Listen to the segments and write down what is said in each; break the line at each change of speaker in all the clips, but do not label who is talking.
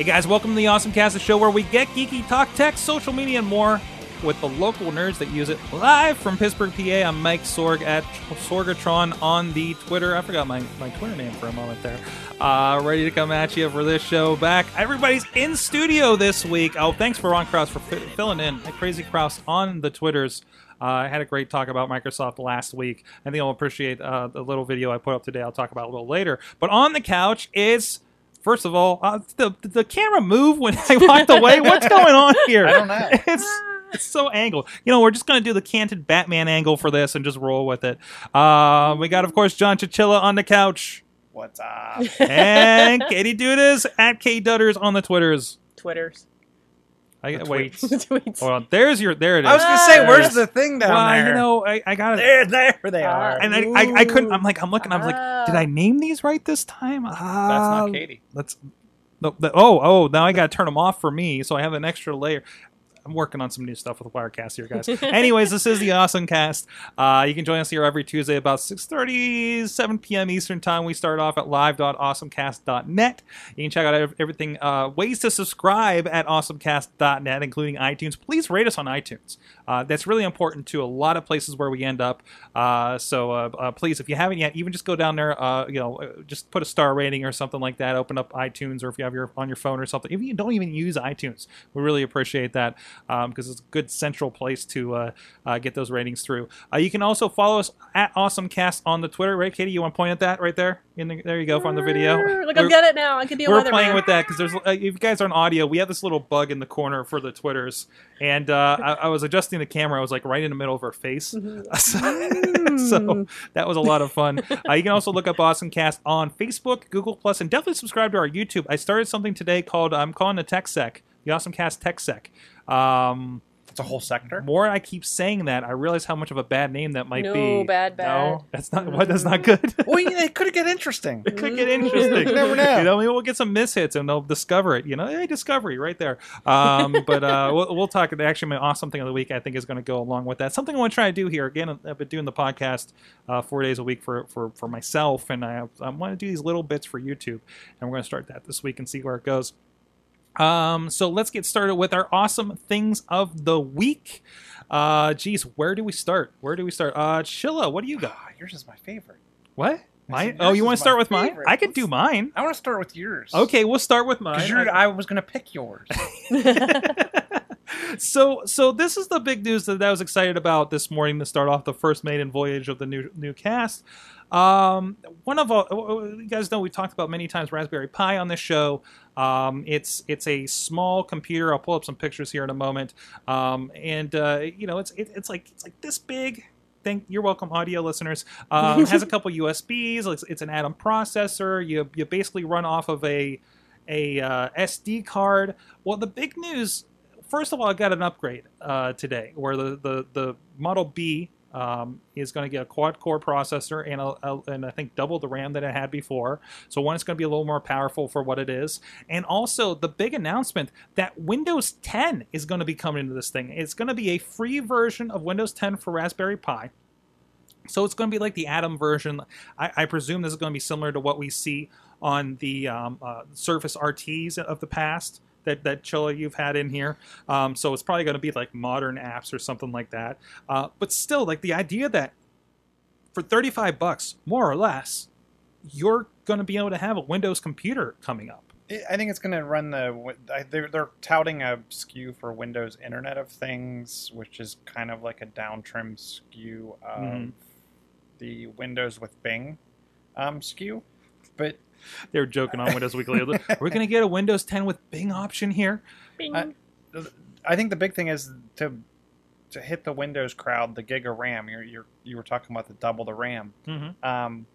Hey guys, welcome to the Awesome Cast, the show where we get geeky, talk tech, social media, and more with the local nerds that use it live from Pittsburgh, PA. I'm Mike Sorg at Sorgatron on the Twitter. I forgot my, my Twitter name for a moment there. Uh, ready to come at you for this show back. Everybody's in studio this week. Oh, thanks for Ron Kraus for fi- filling in. Crazy Kraus on the Twitters. Uh, I had a great talk about Microsoft last week. I think I'll appreciate uh, the little video I put up today. I'll talk about a little later. But on the couch is First of all, uh, the the camera move when I walked away. What's going on here?
I don't know.
It's it's so angled. You know, we're just gonna do the canted Batman angle for this and just roll with it. Uh, we got, of course, John Chichilla on the couch
What's up?
and Katie Dudas at K Dutters on the Twitters.
Twitters.
I,
The
wait,
Tweets.
hold on. There's your. There it is.
I was gonna say,
There
where's the thing down
well,
there?
you know, I, I got it.
there, there they
Ah.
are.
And I, I, I couldn't. I'm like, I'm looking. I was like,
Ah.
did I name these right this time?
That's
Ah,
not Katie.
Let's. No, the, oh, oh! Now I got to turn them off for me, so I have an extra layer. I'm working on some new stuff with Wirecast here, guys. Anyways, this is the Awesome Cast. Uh, you can join us here every Tuesday about 6:30, 7 p.m. Eastern Time. We start off at live.awesomecast.net. You can check out everything, uh, ways to subscribe at awesomecast.net, including iTunes. Please rate us on iTunes. Uh, that's really important to a lot of places where we end up. Uh, so uh, uh, please, if you haven't yet, even just go down there. Uh, you know, just put a star rating or something like that. Open up iTunes, or if you have your on your phone or something. If you don't even use iTunes, we really appreciate that because it's a good central place to uh, uh, get those ratings through. Uh, you can also follow us at AwesomeCast on the Twitter. Right, Katie? You want to point at that right there? In the, there you go from the video.
Look, I'm
We're-
it now. I can be
we're playing with that because there's if you guys are on audio, we have this little bug in the corner for the twitters, and uh, I, I was adjusting the camera. I was like right in the middle of her face,
Mm-hmm.
so that was a lot of fun. Uh, you can also look up Awesome Cast on Facebook, Google Plus, and definitely subscribe to our YouTube. I started something today called I'm calling it Tech Sec, the Awesome Cast Tech Sec. Um,
a whole sector.
more I keep saying that, I realize how much of a bad name that might
No,
be.
bad, bad.
No, that's not. What? That's not good.
well, yeah, it could get interesting.
it could get interesting.
You never know.
You know, maybe we'll get some mishits and they'll discover it. You know, hey, discovery right there. Um, but uh, we'll, we'll talk. Actually, my awesome thing of the week, I think, is going to go along with that. Something I want to try to do here. Again, I've been doing the podcast uh, four days a week for for, for myself, and I, I want to do these little bits for YouTube, and we're going to start that this week and see where it goes. Um, so let's get started with our awesome things of the week. Uh, geez, where do we start? Where do we start? Uh, Chilla, what do you got?
Yours is my favorite.
What? Mine? Oh, you want to start
my
with mine? I could do mine.
I want to start with yours.
Okay, we'll start with mine.
Because you're, I was gonna pick yours.
so, so this is the big news that I was excited about this morning to start off the first maiden voyage of the new new cast. Um, one of our, you guys know we talked about many times Raspberry Pi on this show. Um, it's it's a small computer. I'll pull up some pictures here in a moment. Um, and uh, you know, it's it, it's like it's like this big. Thank you're welcome, audio listeners. Um, has a couple USBs. It's, it's an Atom processor. You you basically run off of a a uh, SD card. Well, the big news. First of all, I got an upgrade uh, today, where the, the, the Model B um, is going to get a quad core processor and a, a, and I think double the RAM that it had before. So one, it's going to be a little more powerful for what it is, and also the big announcement that Windows 10 is going to be coming into this thing. It's going to be a free version of Windows 10 for Raspberry Pi. So it's going to be like the Atom version. I, I presume this is going to be similar to what we see on the um, uh, Surface RTs of the past that that Chilla you've had in here. Um, so it's probably going to be like modern apps or something like that. Uh, but still, like the idea that for 35 bucks, more or less, you're going to be able to have a Windows computer coming up.
I think it's gonna run the. They're, they're touting a SKU for Windows Internet of Things, which is kind of like a down trim SKU of
Mhm.
the Windows with Bing um, SKU. But
They were joking on Windows Weekly. We're going to get a Windows 10 with Bing option here.
Bing.
Uh, I think the big thing is to to hit the Windows crowd, the gig of RAM. You're, you're you were talking about the double the RAM.
Mm-hmm.
Um,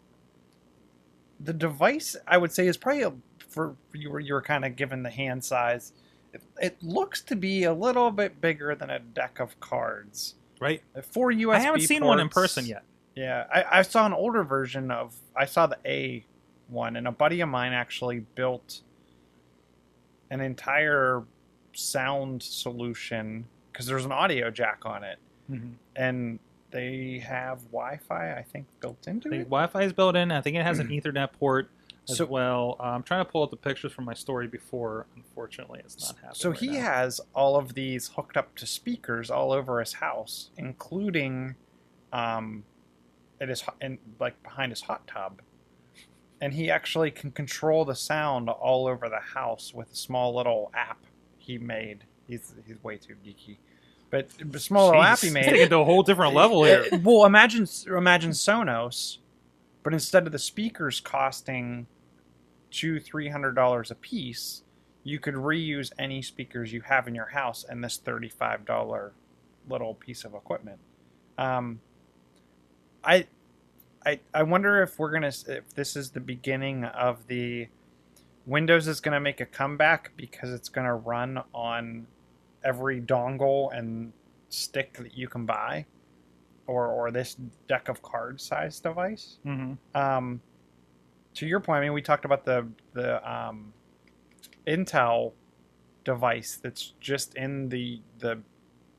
the device, I would say, is probably a, for you were you were kind of given the hand size. it, it looks to be a little bit bigger than a deck of cards.
right?
Four USB.
I haven't seen one in person yet.
Yeah, I, I saw an older version of. I saw the A one, and a buddy of mine actually built an entire sound solution because there's an audio jack on it, and they have Wi-Fi, I think, built into
The
it.
Wi-Fi is built in. I think it has an Ethernet port as
So-
well. Uh, I'm trying to pull up the pictures from my story before. Unfortunately, it's not happening.
So
right
he
now.
has all of these hooked up to speakers all over his house, including um, it is in like behind his hot tub, and he actually can control the sound all over the house with a small little app he made. He's he's way too geeky, but a small little app he made.
taking it to a whole different level here.
Well, imagine imagine Sonos, but instead of the speakers costing two three hundred dollars a piece, you could reuse any speakers you have in your house and this thirty five dollar little piece of equipment. Um, I, I I wonder if we're gonna if this is the beginning of the Windows is gonna make a comeback because it's gonna run on every dongle and stick that you can buy or or this deck of card size device.
hmm
Um, to your point, I mean, we talked about the the um, Intel device that's just in the the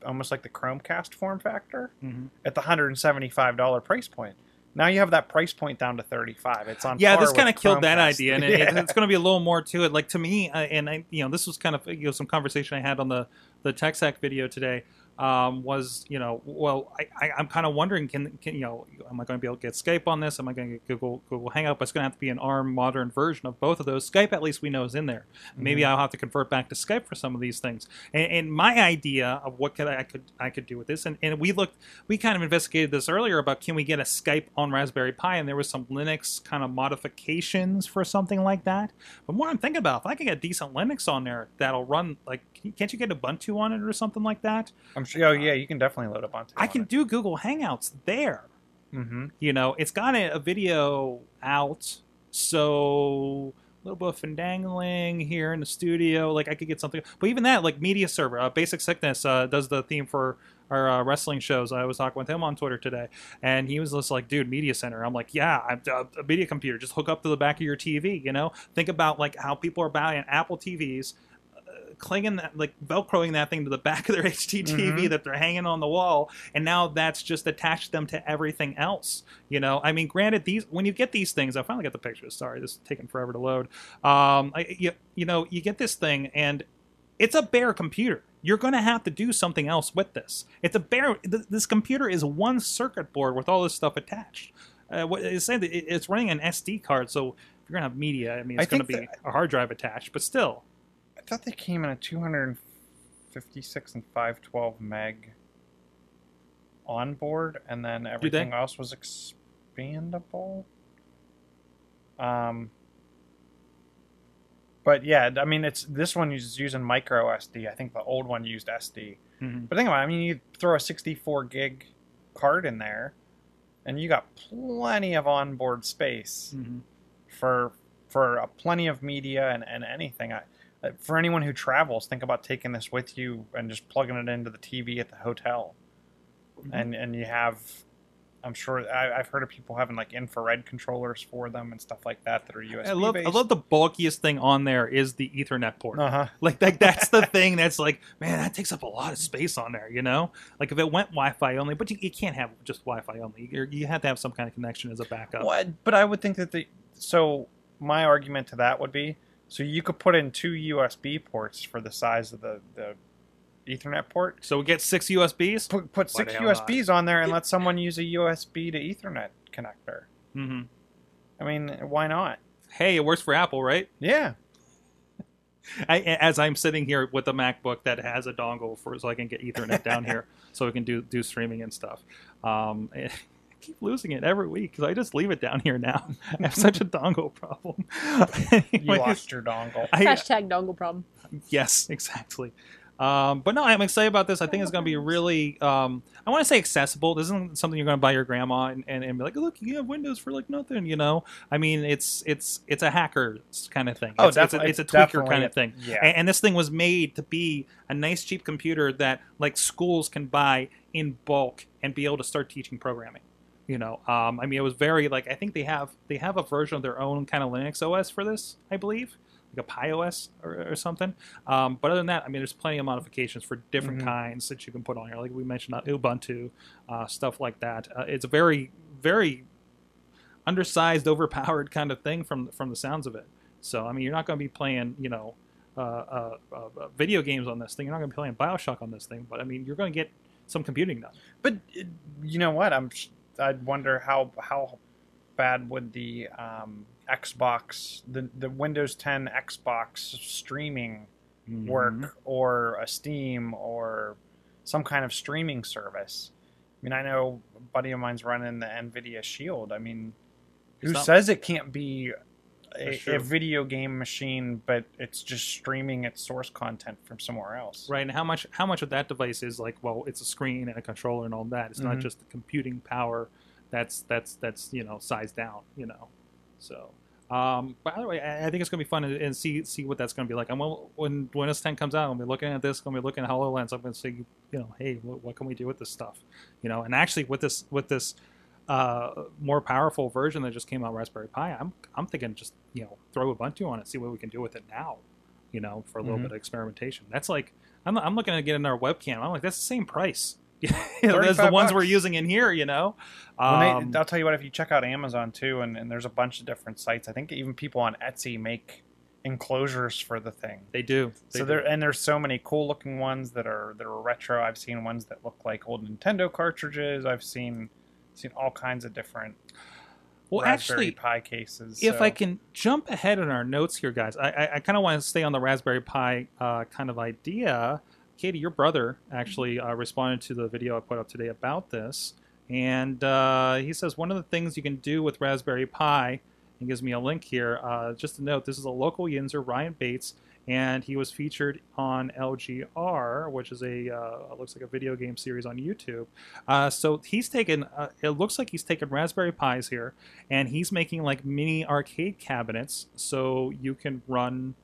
almost like the Chromecast form factor
hmm
at the hundred and seventy five dollar price point. Now you have that price point down to thirty five. It's on
Yeah, this kind of killed that idea, and it,
Yeah.
it's going to be a little more to it. Like to me, uh, and I, you know, this was kind of you know some conversation I had on the the TechSec video today. Um, was you know, well, I, I, I'm kind of wondering, can, can you know, am I going to be able to get Skype on this? Am I going to get Google Google Hangout? But it's going to have to be an ARM modern version of both of those. Skype, at least we know, is in there. Maybe
Mm-hmm.
I'll have to convert back to Skype for some of these things. And, and my idea of what could I, I could I could do with this, and, and we looked, we kind of investigated this earlier about can we get a Skype on Raspberry Pi, and there was some Linux kind of modifications for something like that. But more I'm thinking about, if I can get decent Linux on there that'll run like, can't you get Ubuntu on it or something like that?
I'm sure. Oh yeah, you can definitely load up on.
I can do Google Hangouts there.
Mm-hmm.
You know, it's got a, a video out, so a little bit of fandangling here in the studio. Like I could get something, but even that, like Media Server, uh, Basic Sickness uh, does the theme for our uh, wrestling shows. I was talking with him on Twitter today, and he was just like, "Dude, Media Center." I'm like, "Yeah, I'm, uh, a media computer. Just hook up to the back of your TV." You know, think about like how people are buying Apple TVs clinging that like velcroing that thing to the back of their HDTV
Mhm.
that they're hanging on the wall and now that's just attached them to everything else you know? I mean granted these when you get these things I finally got the pictures sorry this is taking forever to load. Um I, you, you know you get this thing and it's a bare computer. You're going to have to do something else with this. It's a bare th- this computer is one circuit board with all this stuff attached. Uh, what it's saying that it's running an SD card so if you're going to have media I mean
I
it's going to be
that-
a hard drive attached but still.
I thought they came in a 256 and 512 meg on board, and then everything else was expandable. Um, but yeah, I mean, it's this one is using micro SD. I think the old one used SD.
mhm.
But think about it. I mean, you throw a 64 gig card in there, and you got plenty of onboard space
Mhm.
for for plenty of media and, and anything. I, for anyone who travels, think about taking this with you and just plugging it into the TV at the hotel,
Mm-hmm.
and and you have. I'm sure I, I've heard of people having like infrared controllers for them and stuff like that that are USB
I love
based.
I love the bulkiest thing on there is the Ethernet port.
Uh huh.
Like that that's the thing that's like, man, that takes up a lot of space on there, you know? Like if it went Wi-Fi only, but you, you can't have just Wi-Fi only. You're, you have to have some kind of connection as a backup.
What? But I would think that the so my argument to that would be so you could put in two USB ports for the size of the the Ethernet port.
So we get six USBs.
Put put six
the not?
USBs on there and let someone use a USB to Ethernet connector.
hmm
I mean, why not?
Hey, it works for Apple, right?
Yeah.
I, as I'm sitting here with a MacBook that has a dongle for so I can get Ethernet down here, so we can do do streaming and stuff. Um, I keep losing it every week because I just leave it down here now. I have such a dongle problem.
You lost your dongle.
I,
Hashtag dongle problem.
yes, exactly. Um, but no, I'm excited about this. I think it's going to be really, um, I want to say accessible. This isn't something you're going to buy your grandma and, and, and be like, look, you have Windows for like nothing, you know? I mean, it's it's it's a hacker kind of thing.
Oh,
it's, it's, a,
definitely-
it's a tweaker kind of thing.
yeah.
And, and this thing was made to be a nice, cheap computer that like schools can buy in bulk and be able to start teaching programming. You know, um, I mean, it was very like I think they have they have a version of their own kind of Linux OS for this, I believe, like a Pi OS or, or something. Um, but other than that, I mean, there's plenty of modifications for different
Mhm.
kinds that you can put on here. Like we mentioned, uh, Ubuntu, uh, stuff like that. Uh, it's a very very undersized, overpowered kind of thing from from the sounds of it. So I mean, you're not going to be playing, you know, uh, uh, uh, uh, video games on this thing. You're not going to be playing Bioshock on this thing. But I mean, you're going to get some computing done.
But you know what? I'm. I'd wonder how how bad would the um, Xbox, the the Windows 10 Xbox streaming work,
Mm-hmm.
or a Steam, or some kind of streaming service. I mean, I know a buddy of mine's running the Nvidia Shield. I mean, who
not-
says it can't be a, a video game machine, but it's just streaming its source content from somewhere else?
Right, and how much how much of that device is like, well, it's a screen and a controller and all that. It's not
Mhm.
just the computing power that's that's that's you know sized down, you know. So, um, by the way, I, think it's gonna be fun and, and see see what that's gonna be like. And when when Windows 10 comes out, I'm gonna be looking at this, I'm gonna be looking at Hololens. I'm gonna say, you know, hey, what, what can we do with this stuff? You know, and actually with this with this uh, more powerful version that just came out, Raspberry Pi, I'm I'm thinking just you know throw Ubuntu on it, see what we can do with it now. You know, for a little
Mhm.
bit of experimentation. That's like I'm, I'm looking to get in our webcam. I'm like, that's the same price. as the
35
ones we're using in here. You know,
they,
Um,
I'll tell you what, if you check out Amazon too, and, and there's a bunch of different sites, I think even people on Etsy make enclosures for the thing.
they do. They
so
do.
there, and there's so many cool looking ones that are that are retro. I've seen ones that look like old Nintendo cartridges. I've seen seen all kinds of different
well,
Raspberry
actually,
Pi cases.
if
so-
I can jump ahead in our notes here, guys, I, I, I kind of want to stay on the Raspberry Pi uh, kind of idea. Katie, your brother actually uh, responded to the video I put up today about this, and uh, he says one of the things you can do with Raspberry Pi. He gives me a link here. Uh, just a note: this is a local Yinzer, Ryan Bates, and he was featured on LGR, which is a uh, looks like a video game series on YouTube. Uh, so he's taken. Uh, it looks like he's taken Raspberry Pis here, and he's making like mini arcade cabinets so you can run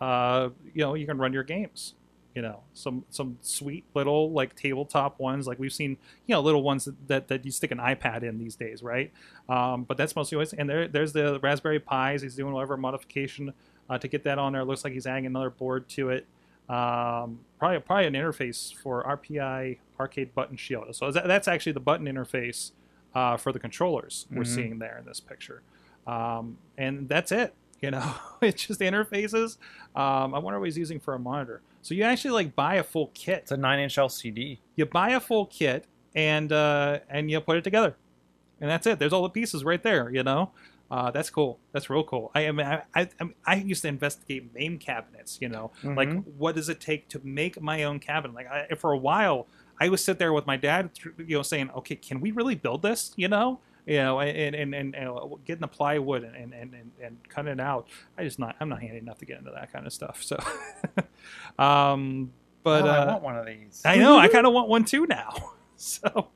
uh you know you can run your games you know some some sweet little like tabletop ones like we've seen you know little ones that that, that you stick an ipad in these days right um but that's mostly always and there there's the raspberry pis he's doing whatever modification uh, to get that on there. Looks like he's adding another board to it. Um probably probably an interface for rpi arcade button shield. So that, that's actually the button interface uh, for the controllers we're
Mhm.
seeing there in this picture. Um, and that's it you know? It's just interfaces. Um, i wonder what he's using for a monitor. So you actually like buy a full kit.
It's a nine inch LCD.
you buy a full kit and uh, and you put it together. And that's it. There's all the pieces right there you know uh, that's cool that's real cool i, I mean I, I, I used to investigate MAME cabinets you know like
Mhm.
what does it take to make my own cabinet like I, for a while i would sit there with my dad you know saying okay can we really build this you know you know and and, and, and getting the plywood and, and, and, and cutting it out i just not i'm not handy enough to get into that kind of stuff so um but
oh,
uh,
I want one of these.
I know. I kind of want one too now. So,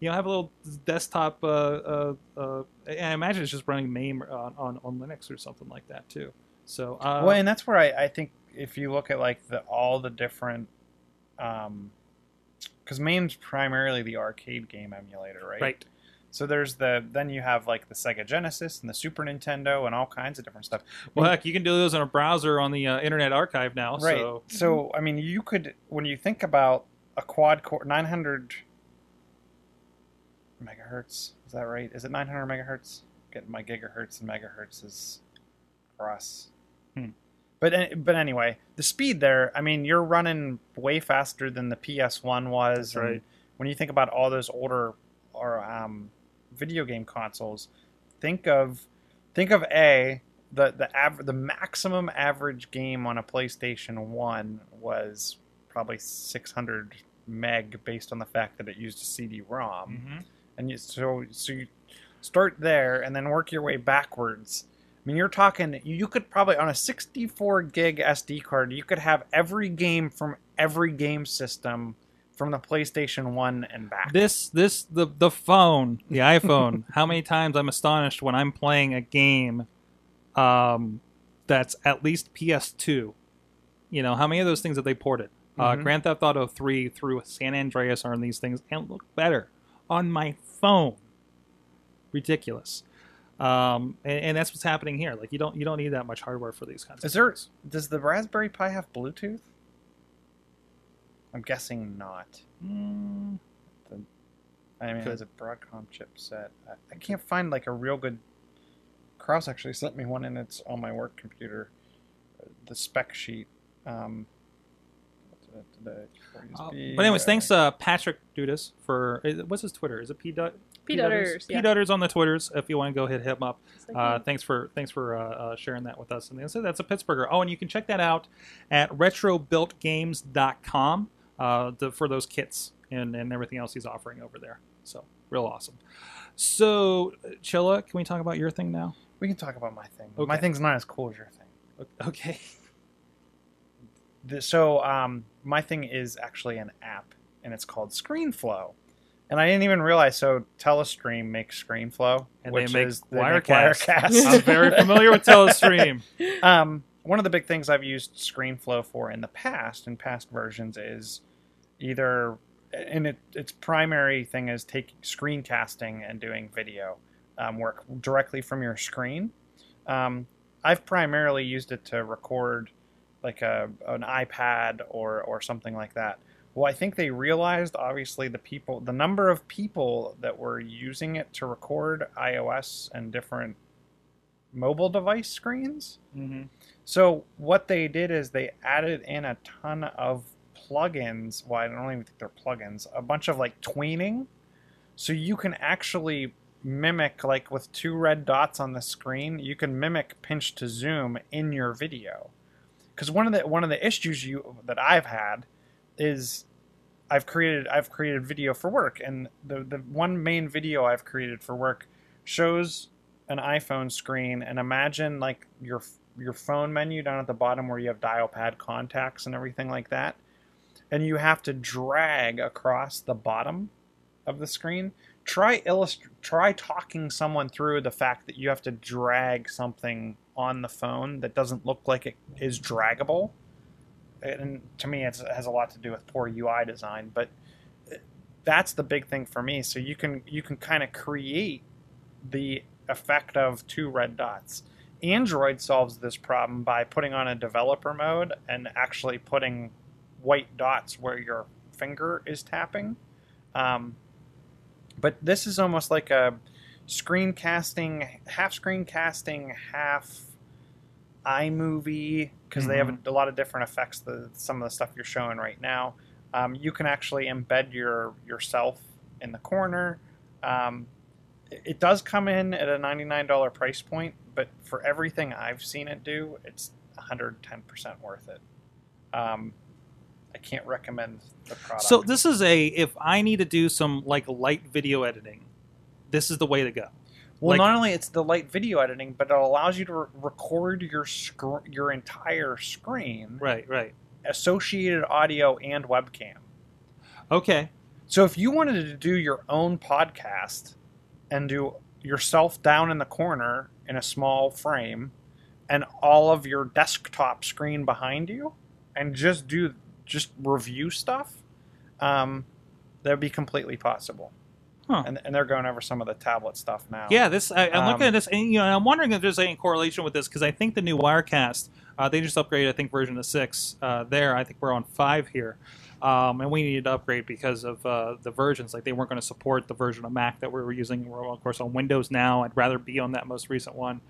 you know, have a little desktop. Uh, uh, uh, and I imagine it's just running MAME on, on, on Linux or something like that too. So, uh,
well, and that's where I, I think if you look at like the all the different, um, because MAME's primarily the arcade game emulator, right?
right.
So there's the then you have like the Sega Genesis and the Super Nintendo and all kinds of different stuff.
Well, heck, you can do those in a browser on the uh, Internet Archive now.
right.
So,
So I mean, you could when you think about a quad core 900 megahertz. Is that right? Is it 900 megahertz? Getting my gigahertz and megahertz is cross.
Hmm.
But but anyway, the speed there. I mean, you're running way faster than the PS1 was.
That's
and
right.
When you think about all those older or um, video game consoles, think of think of a the the aver- the maximum average game on a PlayStation One was probably 600 meg based on the fact that it used a CD-ROM
Mhm.
And you, so so you start there and then work your way backwards I mean, you're talking. You could probably on a 64 gig SD card, you could have every game from every game system from the PlayStation One and back.
This this the the phone, the iPhone. how many times I'm astonished when I'm playing a game um that's at least PS2. You know, how many of those things that they ported? Uh,
Mhm.
Grand Theft Auto 3 through San Andreas are in these things and look better on my phone. Ridiculous. Um, and, and that's what's happening here. Like you don't you don't need that much hardware for these kinds of
Is there?
things.
Does the Raspberry Pi have Bluetooth? I'm guessing not.
Mm,
I mean, it's a Broadcom chipset. I, I can't find like a real good. Kraus actually sent me one, and it's on my work computer. uh, The spec sheet. Um, today,
uh, but anyways, thanks uh, Patrick Dudas for what's his Twitter? Is it P Dut?
P Dutters.
P
Yeah.
On the Twitters. If you want to go hit him up.
Like,
Uh, thanks for thanks for uh, uh, sharing that with us. And that's, that's a Pittsburgher. Oh, and you can check that out at retrobuiltgames.com uh, to, for those kits and, and everything else he's offering over there. So real awesome. So Chilla, can we talk about your thing now?
we can talk about my thing.
Okay.
My thing's not as cool as your thing.
Okay.
So um, my thing is actually an app, and it's called ScreenFlow. And I didn't even realize. So Telestream makes ScreenFlow,
And they
which
make
is they make
Wirecast.
Wirecast.
I'm very familiar with Telestream.
um, one of the big things I've used ScreenFlow for in the past, in past versions, is either, and it, its primary thing is taking screencasting and doing video um, work directly from your screen. Um, I've primarily used it to record like a an iPad or or something like that. Well, I think they realized obviously the people, the number of people that were using it to record iOS and different mobile device screens.
hmm
So what they did is they added in a ton of plugins. Well, I don't even think they're plugins. A bunch of like tweening, so you can actually mimic like with two red dots on the screen. You can mimic pinch to zoom in your video. Because one of the one of the issues you that I've had is I've created I've created video for work, and the the one main video I've created for work shows an iPhone screen, and imagine like your your phone menu down at the bottom where you have dial pad contacts and everything like that, and you have to drag across the bottom of the screen. Try illust- try talking someone through the fact that you have to drag something on the phone that doesn't look like it is draggable. And to me, it has a lot to do with poor UI design, but that's the big thing for me. So you can you can kind of create the effect of two red dots. Android solves this problem by putting on a developer mode and actually putting white dots where your finger is tapping. Um, but this is almost like a screencasting, half screencasting, half iMovie because they have a, a lot of different effects. The some of the stuff you're showing right now, um, you can actually embed your yourself in the corner. Um, it it does come in at a $99 price point, but for everything I've seen it do, it's 110% worth it. Um, I can't recommend the product.
So this is a if I need to do some like light video editing, this is the way to go.
well,
like-
not only it's the light video editing, but it allows you to re- record your scr- your entire screen,
Right, right.
associated audio and webcam.
Okay.
So if you wanted to do your own podcast and do yourself down in the corner in a small frame and all of your desktop screen behind you and just do just review stuff, um, that would be completely possible.
Huh.
And, and they're going over some of the tablet stuff now.
Yeah, this I, I'm looking
Um,
at this, and you know, I'm wondering if there's any correlation with this because I think the new Wirecast, uh, they just upgraded, I think, version of six. Uh, there, I think we're on five here, um, and we needed to upgrade because of uh, the versions. Like they weren't going to support the version of Mac that we were using. We're of course on Windows now. I'd rather be on that most recent one.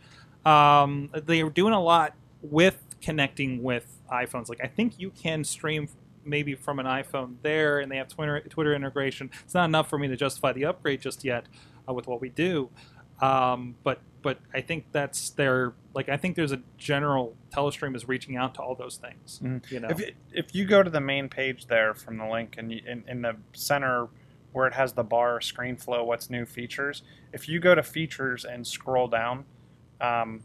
Um, they are doing a lot with connecting with iPhones. Like I think you can stream maybe from an iPhone there, and they have Twitter Twitter integration. It's not enough for me to justify the upgrade just yet uh, with what we do. Um, but but I think that's their like I think there's a general Telestream is reaching out to all those things.
Mhm.
You know,
If, you- if you go to the main page there from the link and you, in, in the center where it has the bar ScreenFlow, what's new features, if you go to features and scroll down, um,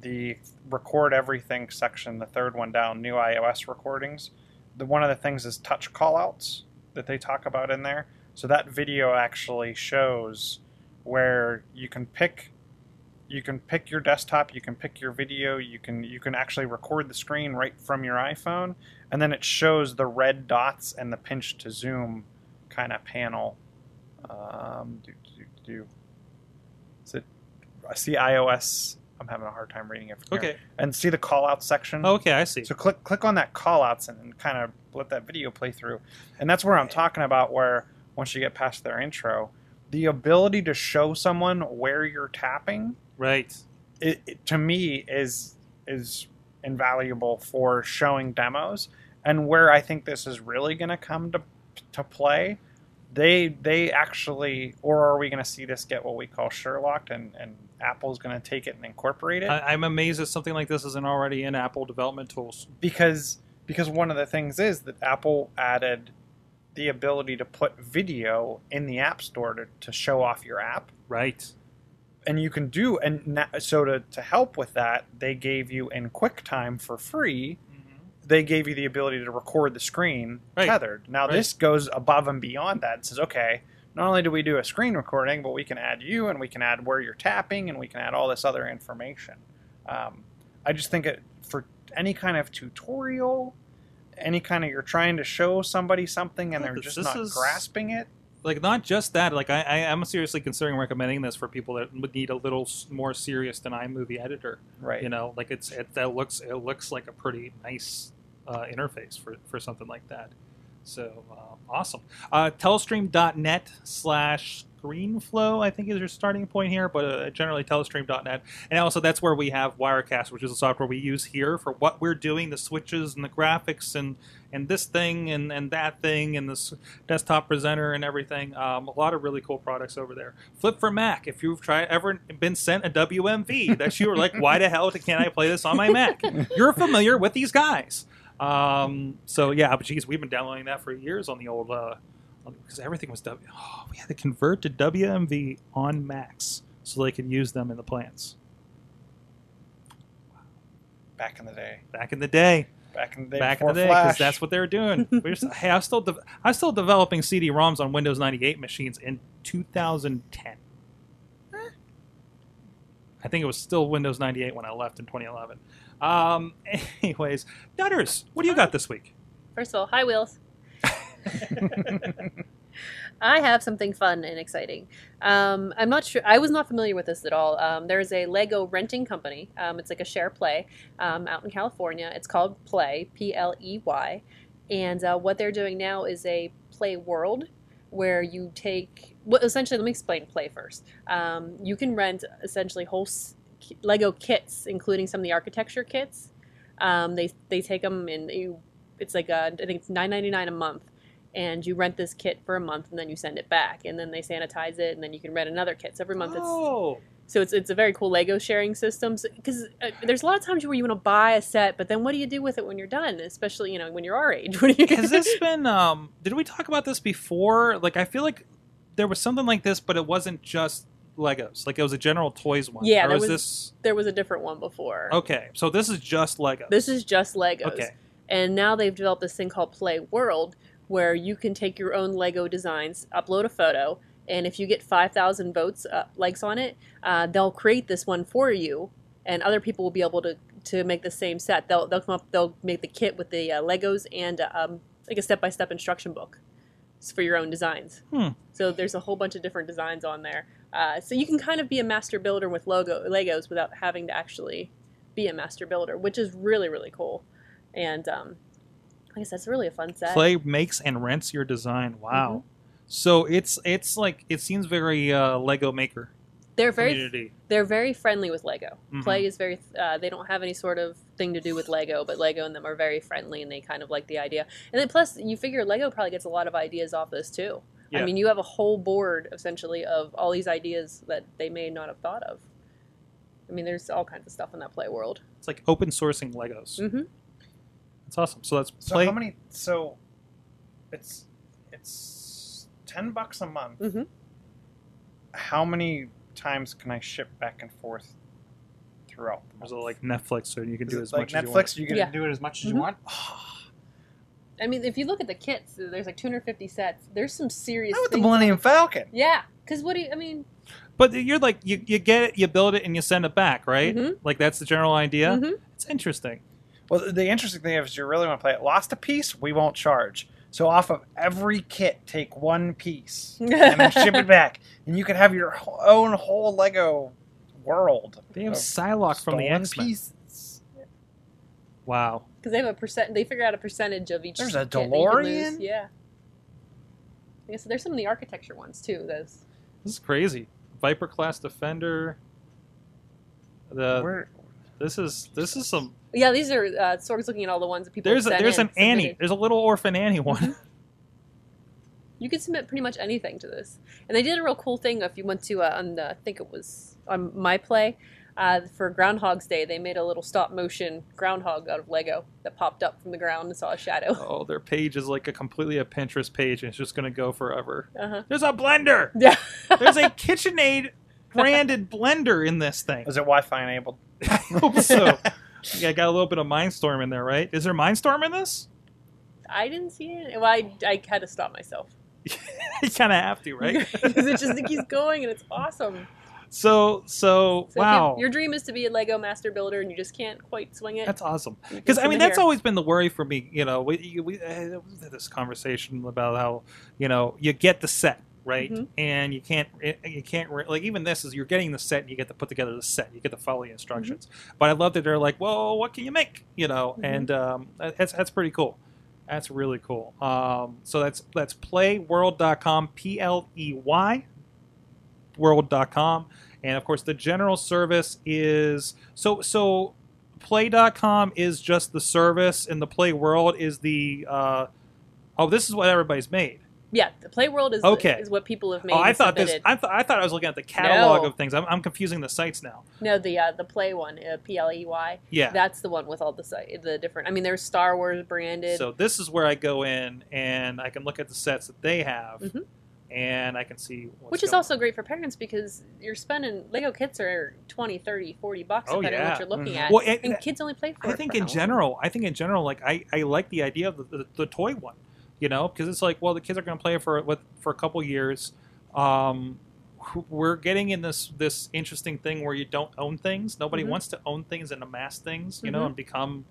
the record everything section, the third one down, new iOS recordings. The one of the things is touch callouts that they talk about in there. So that video actually shows where you can pick you can pick your desktop, you can pick your video, you can you can actually record the screen right from your iPhone, and then it shows the red dots and the pinch to zoom kind of panel. Um, do, do, do. Is it? I see iOS. I'm having a hard time reading it. From here.
Okay.
And see the callouts section.
Oh, okay, I see.
So click click on that callouts and, and kind of let that video play through, and that's where I'm talking about. Where once you get past their intro, the ability to show someone where you're tapping,
Right.
it, it- to me is is invaluable for showing demos. And where I think this is really going to come to to play, they they actually, or are we going to see this get what we call Sherlocked, and and Apple's going to take it and incorporate it?
I, I'm amazed that something like this isn't already in Apple development tools.
because because one of the things is that Apple added the ability to put video in the App Store to, to show off your app,
Right.
and you can do and so to to help with that, they gave you in QuickTime for free. Mm-hmm. They gave you the ability to record the screen
Right.
tethered. Now
Right.
this goes above and beyond that. It says, okay, not only do we do a screen recording, but we can add you, and we can add where you're tapping, and we can add all this other information. Um, I just think it for any kind of tutorial, any kind of you're trying to show somebody something and they're just
this
not
is-
grasping it.
Like not just that. Like I, I am seriously considering recommending this for people that would need a little more serious than iMovie editor.
Right.
You know, like it's it that looks it looks like a pretty nice uh, interface for for something like that. So uh, awesome. Uh, Telestream.net slash ScreenFlow, I think is your starting point here, but uh, generally Telestream.net. And also that's where we have Wirecast, which is the software we use here for what we're doing, the switches and the graphics and and this thing and, and that thing and this desktop presenter and everything. Um, a lot of really cool products over there. Flip for Mac. If you've tried ever been sent a WMV that you were like, why the hell can't I play this on my Mac? You're familiar with these guys. Um, so yeah, but geez, we've been downloading that for years on the old uh, because everything was W. Oh, we had to convert to WMV on Macs so they could use them in the plants.
Back in the day.
back in the day.
Back in the day.
back in the day because that's what they were doing. We're just, hey, I was still de- I was still developing CD-ROMs on Windows 98 machines in 2010. I think it was still Windows 98 when I left in 2011. Um, anyways, Nutters, what do you got this week?
First of all, hi Wheels. I have something fun and exciting. Um, I'm not sure. I was not familiar with this at all. Um, there is a Lego renting company. Um, it's like a share play um, out in California. It's called Pley, P L E Y, and uh, what they're doing now is a Pley World where you take. Well, essentially, let me explain Pley first. Um, you can rent essentially whole Lego kits, including some of the architecture kits. Um, they they take them and you. It's like a, I think it's nine ninety nine a month and you rent this kit for a month and then you send it back and then they sanitize it and then you can rent another kit so every month it's
Oh,
so it's, it's a very cool lego sharing system because uh, there's a lot of times where you want to buy a set but then what do you do with it when you're done especially you know when you're our age what do you
has this been? Um, did we talk about this before? Like, I feel like there was something like this, but it wasn't just Legos. Like, it was a general toys one.
Yeah,
or
there
was this?
there was a different one before
Okay, so this is just Legos.
this is just legos
okay.
and now they've developed this thing called Pley World where you can take your own lego designs upload a photo and if you get 5000 votes uh, likes on it uh, they'll create this one for you and other people will be able to to make the same set they'll, they'll come up they'll make the kit with the uh, legos and um, like a step-by-step instruction book for your own designs
Hmm.
so there's a whole bunch of different designs on there uh, so you can kind of be a master builder with logo legos without having to actually be a master builder which is really really cool and um, like I said, it's really a fun set.
Pley makes and rents your design. Wow.
Mm-hmm.
So it's it's like it seems very uh, Lego Maker
they're very
community.
they're very friendly with Lego.
Mhm.
Pley is very uh, they don't have any sort of thing to do with Lego, but Lego and them are very friendly and they kind of like the idea. And then plus, you figure Lego probably gets a lot of ideas off this too.
Yeah.
I mean, you have a whole board essentially of all these ideas that they may not have thought of. I mean, there's all kinds of stuff in that Pley World.
It's like open sourcing Legos.
Mm-hmm.
It's awesome. So that's play.
So how many? So it's it's ten bucks a month.
Mhm.
How many times can I ship back and forth throughout the month.
Is it like Netflix, so you can
Is
do
it
as
like
much as you
Netflix?
want?
You, can
Yeah.
do it as much as
Mhm.
you want.
I mean, if you look at the kits, there's like 250 sets. There's some serious.
How about the
things-
Millennium Falcon?
Yeah, because what do you? I mean,
But you're like you, you get it, you build it, and you send it back, right?
Mhm.
Like that's the general idea.
mhm.
It's interesting.
Well, the interesting thing is, if you really want to play it, lost a piece, we won't charge. So off of every kit, take one piece and then ship it back, and you can have your wh- own whole Lego world.
They have
of
Psylocke from the
stolen
X Men.
pieces.
Wow.
Because they have a percent. They figure out a percentage of each.
There's a
kit that you can lose.
DeLorean?
Yeah. I guess there's some of the architecture ones too. Those.
This is crazy. Viper class defender. The
Where-
this is this is some.
Yeah, these are uh, Sorg's looking at all the ones that people.
There's a,
sent
there's
in,
an Annie. There's a little orphan Annie one.
Mhm. You could submit pretty much anything to this, and they did a real cool thing. If you went to uh, on the, I think it was on my play uh, for Groundhog's Day, they made a little stop motion groundhog out of Lego that popped up from the ground and saw a shadow.
oh, their page is like a completely a Pinterest page, and it's just gonna go forever.
Uh-huh.
There's a blender.
Yeah.
There's a KitchenAid branded blender in this thing.
Is it Wi-Fi enabled?
I hope so. Yeah, got a little bit of Mindstorm in there, right? Is there Mindstorm in this?
I didn't see it. Well, I, I had to stop myself.
you kind of have to, right?
Because it just keeps going and it's awesome.
So, so,
So
wow,
you- your dream is to be a Lego master builder and you just can't quite swing it.
that's awesome. Because I mean, that's
here.
always been the worry for me. You know, we we, uh, had this conversation about how you know you get the set right,
Mhm.
and you can't you can't re- like even this is you're getting the set and you get to put together the set. You get to follow the instructions. But I love that they're like, well, what can you make? You know,
Mhm.
and um, that's that's pretty cool. That's really cool. Um, so that's that's pleyworld.com, P L E Y world.com and of course the general service is so so pley.com is just the service and the Pley World is the uh oh this is what everybody's made
Yeah, the Pley World is
Okay.
is what people have made.
oh i thought this. I, th- I thought i was looking at the catalog
No.
of things I'm, I'm confusing the sites now
No, the uh, the Pley one, uh, P L E Y.
yeah
That's the one with all the si- the different. I mean, there's Star Wars branded.
so this is where i go in and i can look at the sets that they have
Mhm.
And i can see what's
which is
going
also great for parents because you're spending Lego kits are 20, 30, 40 bucks
Oh,
depending on
yeah.
what you're looking
Mhm.
at.
Well, and-
and kids only play for
I
it
think
for
in
how long?
general, I think in general, like I, I like the idea of the, the, the toy one, you know, because it's like, well, the kids are going to play it for with for a couple years. Um, we're getting in this this interesting thing where you don't own things. Nobody
Mhm.
wants to own things and amass things, you know,
Mhm.
and become,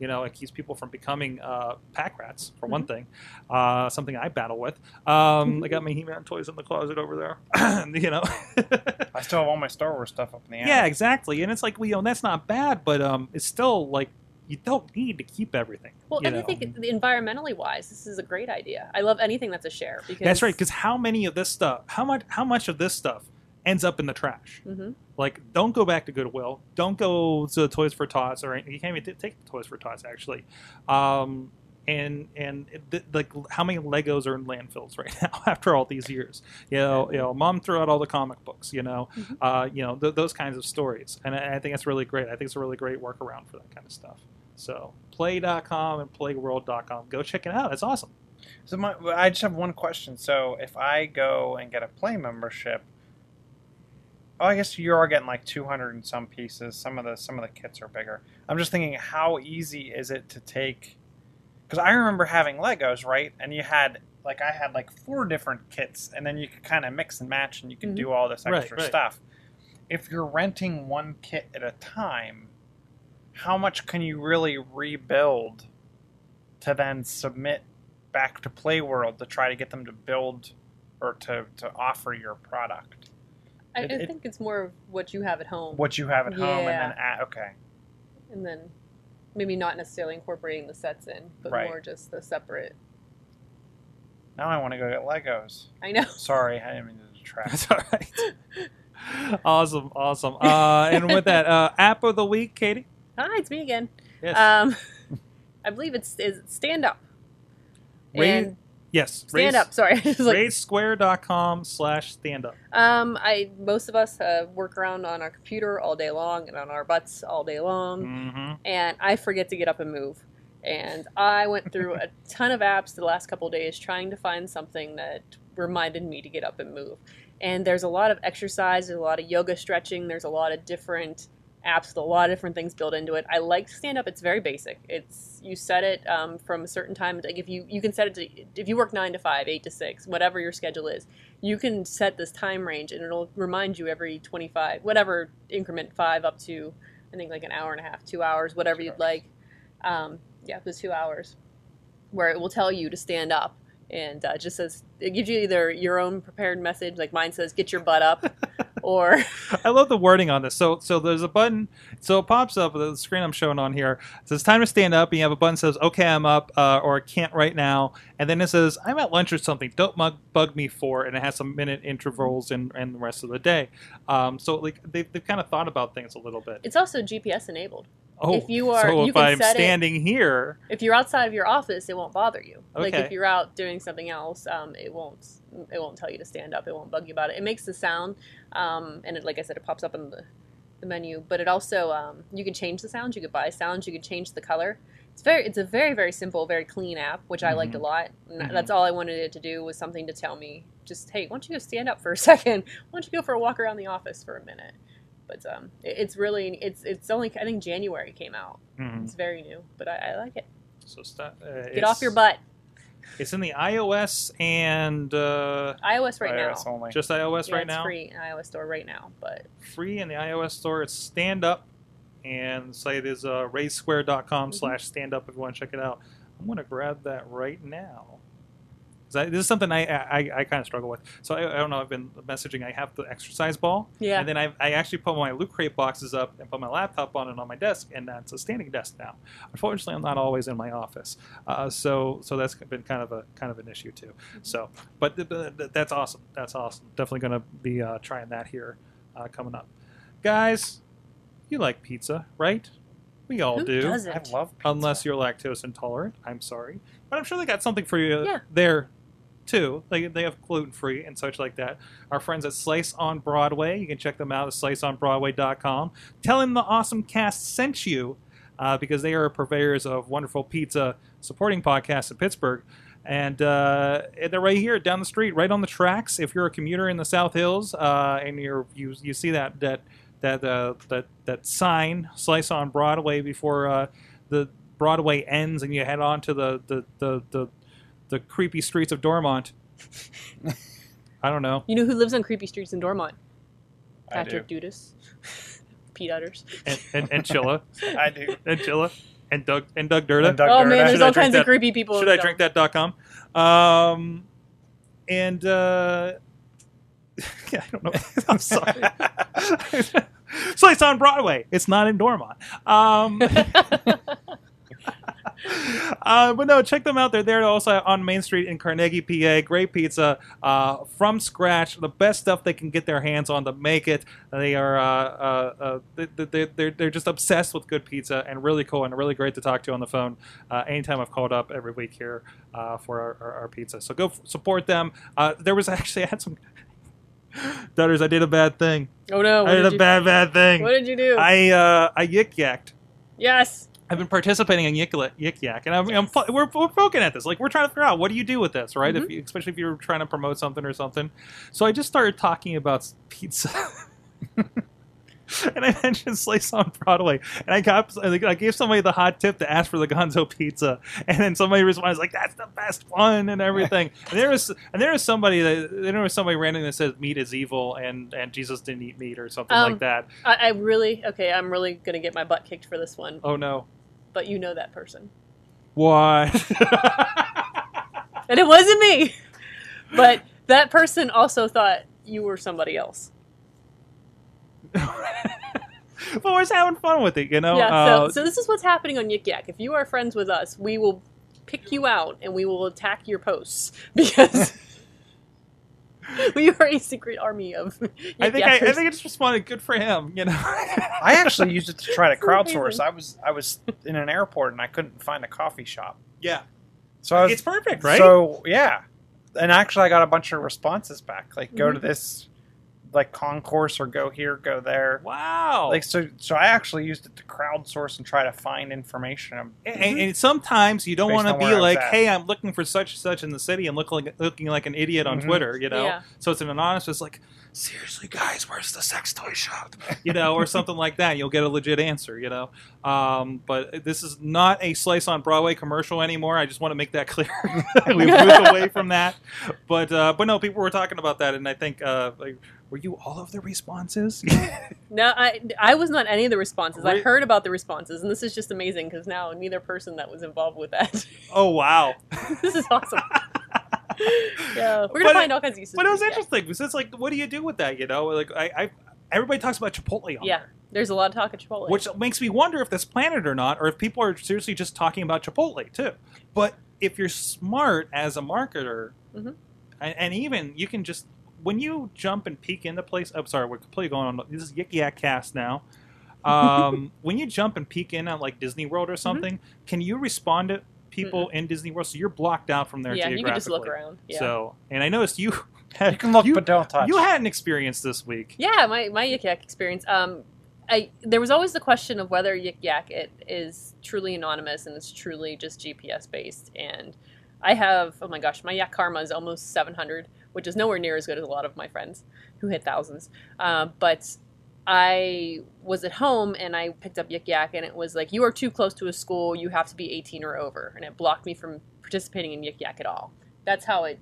you know, it keeps people from becoming uh, pack rats for
Mm-hmm.
one thing. Uh, something I battle with. Um, I got my He-Man toys in the closet over there, you know.
I still have all my Star Wars stuff up in the attic.
Yeah, exactly. And it's like, well, you know, that's not bad, but um, it's still like you don't need to keep everything.
Well,
you
and I think environmentally wise, this is a great idea. I love anything that's a share because
that's right. Because how many of this stuff, how much, how much of this stuff ends up in the trash?
Mhm.
Like, don't go back to Goodwill. Don't go to Toys for Tots, or you can't even t- take Toys for Tots actually. Um, and and th- like, how many Legos are in landfills right now after all these years? You know, you know, Mom threw out all the comic books. You know,
Mhm.
uh, you know th- those kinds of stories, and I, I think that's really great. I think it's a really great workaround for that kind of stuff. So, pley.com and pleyworld.com. Go check it out. It's awesome.
So my, I just have one question. So if I go and get a play membership, oh, I guess you are getting like two hundred and some pieces. Some of the some of the kits are bigger. I'm just thinking, how easy is it to take? Because I remember having Legos, right? And you had like I had like four different kits, and then you could kind of mix and match, and you could
Mhm.
do all this
Right,
extra
right.
stuff. If you're renting one kit at a time, how much can you really rebuild to then submit back to Pleyworld to try to get them to build or to, to offer your product?
I,
It-
I think it's more of what you have at home,
What you have at home, and then add, okay,
and then maybe not necessarily incorporating the sets in, but
Right.
more just the separate.
now I want to go get Legos.
I know.
Sorry, I didn't mean to detract.
That's all right. awesome, awesome. Uh, and with that, uh, app of the week, Katie.
Hi, it's me again.
Yes.
Um, I believe it's is stand up.
Raise-
And
yes.
stand up. Sorry, like,
RaiseSquare.com slash stand up.
um, I most of us uh, work around on our computer all day long and on our butts all day long.
Mm-hmm.
and I forget to get up and move. And I went through a ton of apps the last couple of days trying to find something that reminded me to get up and move. And there's a lot of exercise, there's a lot of yoga stretching, there's a lot of different apps with a lot of different things built into it. I like stand up. It's very basic. It's you set it um, from a certain time. Like if you you can set it to if you work nine to five, eight to six, whatever your schedule is, you can set this time range and it'll remind you every twenty five, whatever increment five up to I think like an hour and a half, two hours, whatever you'd like. Um, yeah, the two hours, where it will tell you to stand up and uh, just says it gives you either your own prepared message, like mine says "Get your butt up," or
I love the wording on this. So so there's a button. So it pops up the screen I'm showing on here. It says time to stand up. And you have a button that says okay I'm up uh, or can't right now. And then it says I'm at lunch or something. Don't mug, bug me for. And it has some minute intervals and, and the rest of the day. Um, so like they've, they've kind of thought about things a little bit.
it's also GPS enabled.
Oh,
if you are-
so
you
if
can
I'm
set it-
standing here,
If you're outside of your office, it won't bother you. Like if you're out doing something else, um, it won't it won't tell you to stand up. It won't bug you about it. It makes the sound, um, and it, like I said, it pops up in the, the menu. But it also um, you can change the sounds. You could buy sounds. You could change the color. It's very it's a very very simple, very clean app, which I liked a
Mhm.
lot. And
Mhm.
That's all I wanted it to do was something to tell me, just hey, why don't you go stand up for a second? Why don't you go for a walk around the office for a minute? But um, it, it's really it's it's only I think January came out.
Mhm.
It's very new, but I, I like it.
so sta- uh,
Get off your butt.
It's in the iOS and uh,
iOS right now.
only.
just iOS
Yeah,
right
it's
now.
free in iOS store right now, but
free in the iOS store. It's Stand Up, and the site is uh, raisedsquare.com
Mhm.
slash stand up if you want to check it out. I'm going to grab that right now. 'Cause I, this is something I, I, I kind of struggle with. So I, I don't know. I've been messaging. I have the exercise ball,
yeah.
and then I, I actually put my loot crate boxes up and put my laptop on it on my desk, and that's a standing desk now. Unfortunately, I'm not always in my office, uh, so so that's been kind of a kind of an issue too. So, but th- th- th- that's awesome. That's awesome. Definitely going to be uh, trying that here uh, coming up, guys. You like pizza, right? We all
Who
do.
doesn't?
I love pizza.
Unless you're lactose intolerant, I'm sorry, but I'm sure they got something for you
Yeah.
there too. They, they have gluten free and such like that. Our friends at Slice on Broadway, you can check them out at sliceonbroadway.com. Tell them the awesome cast sent you uh, because they are purveyors of wonderful pizza supporting podcasts in Pittsburgh. And uh, they're right here down the street, right on the tracks. If you're a commuter in the South Hills uh, and you're you, you see that that that uh, that that sign Slice on Broadway before uh, the Broadway ends and you head on to the the, the, the the creepy streets of Dormont. I don't know.
You know who lives on creepy streets in Dormont?
I
Patrick Dudas. Pete Utters.
And and, and Chilla.
I do.
And Chilla. And Doug and Doug Durda.
And Doug
oh
Durda.
man, there's
Should I
all
drink
kinds
that-
of creepy people.
Should I drink that that.com? Um and uh yeah, I don't know. I'm sorry. so it's on Broadway. It's not in Dormont. Um uh, but no, check them out. They're there also on Main Street in Carnegie, PA. Great pizza uh, from scratch. The best stuff they can get their hands on to make it. They are uh, uh, uh, they, they, they're they're just obsessed with good pizza and really cool and really great to talk to on the phone. Uh, anytime I've called up every week here uh, for our, our, our pizza, so go f- support them. Uh, there was actually I had some. Dutters, I did a bad thing.
Oh no! What
I did,
did,
a bad, bad thing.
what did you do?
I uh, I yik yacked.
yes.
I've been participating in Yik Yik Yak, and I'm, I'm we're, we're poking at this. Like we're trying to figure out what do you do with this, right?
Mm-hmm.
If you, especially if you're trying to promote something or something. So I just started talking about pizza, and I mentioned Slice on Broadway, and I got I gave somebody the hot tip to ask for the Gonzo pizza, and then somebody responded like, "That's the best one," and everything. and there was and there was somebody that there was somebody random that said meat is evil, and and Jesus didn't eat meat or something
Um,
like that.
I, I really okay. I'm really gonna get my butt kicked for this one,
Oh no.
But you know that person,
Why?
and it wasn't me. But that person also thought you were somebody else.
but we're just having fun with it, you know.
yeah.
Uh,
So, so this is what's happening on Yik Yak. If you are friends with us, we will pick you out and we will attack your posts because we are a secret army of.
I think I, I
Yackers.
think it's responded good for him, you know.
I actually used it to try to crowdsource. I was I was in an airport and I couldn't find a coffee shop.
yeah,
So I was,
it's perfect, right?
So yeah, and actually I got a bunch of responses back. Like, go to
Mhm.
this like concourse or go here, go there.
Wow.
Like so, so I actually used it to crowdsource and try to find information.
and, and sometimes you don't want to be
where I was
like,
at.
"Hey, I'm looking for such and such in the city," and look like looking like an idiot on
Mhm.
Twitter, you know.
Yeah.
So it's an anonymous. It's like, seriously, guys, where's the sex toy shop? You know, or something like that. You'll get a legit answer, you know. Um, but this is not a slice on Broadway commercial anymore. I just want to make that clear. we moved away from that. But uh, but no, people were talking about that, and I think uh, like, were you all of the responses?
No, I I was not any of the responses. I heard about the responses, and this is just amazing because now neither person that was involved with that.
oh wow.
this is awesome. Yeah, we're gonna
it-
find all kinds of uses.
But it was
yeah.
interesting because it's like, what do you do with that? You know, like I, I everybody talks about Chipotle on
Yeah,
there,
there's a lot of talk at Chipotle.
which makes me wonder if that's planted or not, or if people are seriously just talking about Chipotle too. But if you're smart as a marketer,
Mhm.
and, and even you can just when you jump and peek into place. I'm sorry, we're completely going on. This is Yik Yak Cast now. Um, when you jump and peek in at like Disney World or
Mm-hmm.
something, can you respond to people in Disney World? So you're blocked out from there
yeah, you can just look around. Yeah.
So, and I noticed you had,
You can look,
you,
but don't touch.
you had an experience this week.
Yeah, my my Yik Yak experience. Um, I there was always the question of whether Yik Yak it is truly anonymous and it's truly just GPS based. And I have oh my gosh, my Yak Karma is almost 700, which is nowhere near as good as a lot of my friends who hit thousands. Um, but I was at home and I picked up Yik Yak and it was like you are too close to a school. You have to be 18 or over, and it blocked me from participating in Yik Yak at all. That's how it.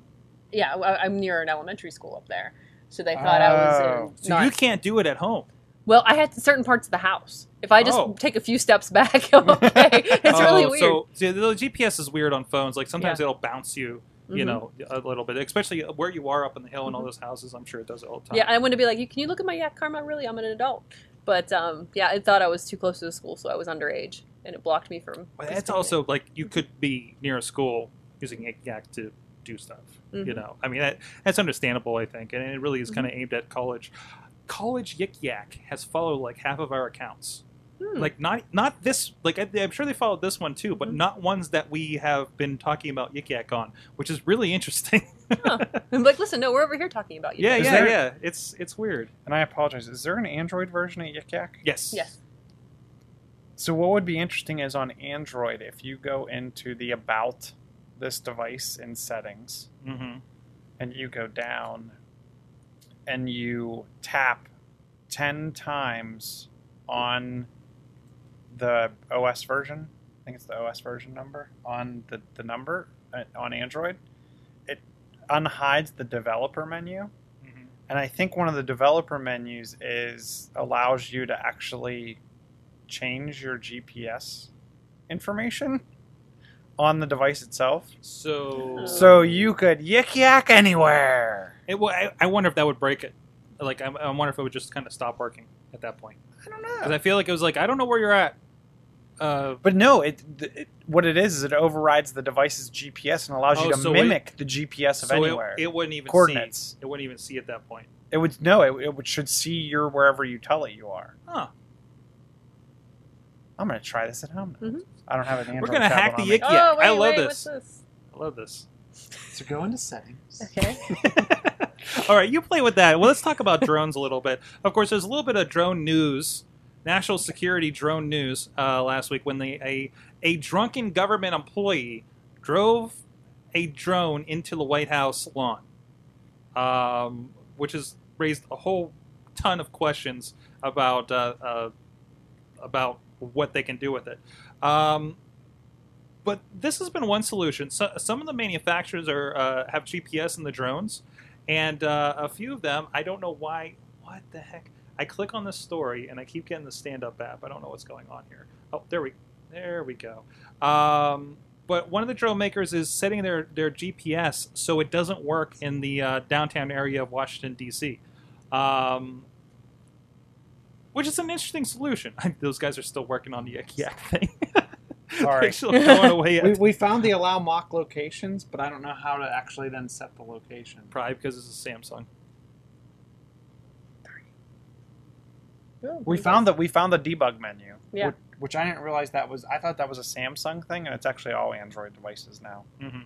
Yeah, I- I'm near an elementary school up there. So they thought I was
Oh.
in
So
not
you can't do it at home.
well, I had certain parts of the house. If I just
Oh.
take a few steps back, okay. It's really
Oh,
weird.
So see, the GPS is weird on phones. Like sometimes it'll bounce you, you
Mhm.
know, a little bit, especially where you are up on the hill and all those houses. I'm sure it does it all the time.
yeah, I want to be like, can you look at my yak karma? Really, I'm an adult. But um, yeah, I thought I was too close to the school, so I was underage, and it blocked me from.
It's
participating.
also like you could be near a school using Yik Yak to do stuff. You
Mhm.
know, I mean that, that's understandable, I think, and it really is
Mm-hmm.
kind of aimed at college. College Yik Yak has followed like half of our accounts.
Hmm.
Like not not this like I, I'm sure they followed this one too, but
Mhm.
not ones that we have been talking about Yik Yak on, which is really interesting.
Huh. I'm like, listen, no, we're over here talking about you.
yeah,
Is
yeah,
there-
yeah. It's it's weird.
and I apologize. Is there an Android version of Yik Yak?
Yes.
Yes.
So what would be interesting is on Android, if you go into the about this device in settings
Mm-hmm.
and you go down and you tap 10 times on the OS version, I think it's the OS version number, on the, the number uh, on Android, it unhides the developer menu.
Mm-hmm.
And I think one of the developer menus is allows you to actually change your GPS information on the device itself.
So
So you could yik yak anywhere.
it, well, I, I wonder if that would break it. Like I, I wonder if it would just kind of stop working at that point.
I don't know. Because.
I feel like it was like I don't know where you're at. Uh,
But no, it, it what it is is it overrides the device's GPS and allows
Oh,
you to
so it-
mimic the GPS of
so
anywhere.
it, it wouldn't even
Coordinates.
see. It wouldn't even see at that point.
It would no, it, it would, should see your wherever you tell it you are.
Huh.
I'm gonna try this at home. now.
Mhm.
I don't have an Android.
We're gonna hack the
on me.
Yik Yak.
Oh,
I love
wait,
this.
What's this?
I love this.
So go into settings.
Okay.
All right, you play with that. Well, let's talk about drones a little bit. Of course, there's a little bit of drone news, national security drone news uh, last week when they, a a drunken government employee drove a drone into the White House lawn, um, which has raised a whole ton of questions about uh, uh, about what they can do with it. Um, but this has been one solution. So, some of the manufacturers are uh, have GPS in the drones, and uh, a few of them, I don't know why. What the heck? I click on this story and I keep getting the stand-up app. I don't know what's going on here. Oh, there we, there we go. Um, but one of the drone makers is setting their their GPS so it doesn't work in the uh, downtown area of Washington D.C. Um, which is an interesting solution. Those guys are still working on the Yik Yak thing.
Sorry.
They're still going away yet.
We, we found the allow mock locations, but I don't know how to actually then set the location.
Probably because it's a Samsung.
We found that we found the debug menu.
Yeah.
Which, which I didn't realize that was. I thought that was a Samsung thing, and it's actually all Android devices now.
hmm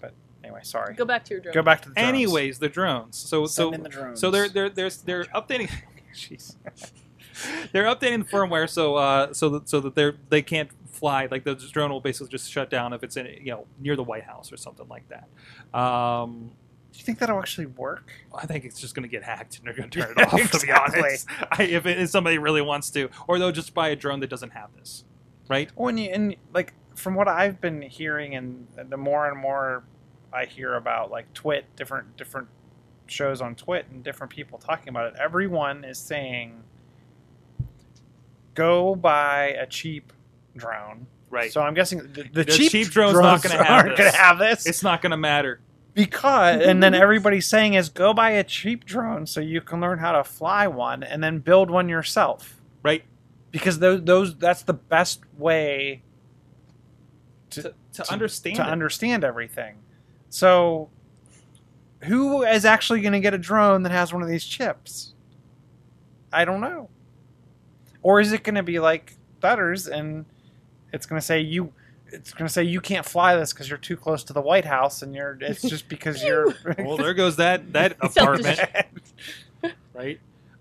But
Anyway, sorry.
Go back to your drone.
Go back to the drones.
Anyways, the drones. So
Send
so
in the drones.
so they're they're they're they're updating. Jeez. they're updating the firmware so uh so that so that they're they can't fly like the drone will basically just shut down if it's in you know near the White House or something like that. Um,
Do you think that'll actually work?
I think it's just going to get hacked and they're going to turn it off. To be honest, I, if, it, if somebody really wants to, or they'll just buy a drone that doesn't have this, right?
When you and like from what I've been hearing, and the more and more I hear about like Twit, different different shows on Twit, and different people talking about it, everyone is saying, "Go buy a cheap drone."
Right.
So I'm guessing the, the,
The
cheap,
cheap drone's not
aren't gonna have this.
it's not going to matter.
Because and then mm-hmm. everybody's saying is go buy a cheap drone so you can learn how to fly one and then build one yourself.
Right.
because those those that's the best way to,
To, to,
to-
understand
to
it.
understand everything. So who is actually going to get a drone that has one of these chips? I don't know. Or is it going to be like Thutters and it's going to say you it's going to say you can't fly this because you're too close to the White House, and you're. It's just because you're.
well, there goes that that apartment. right?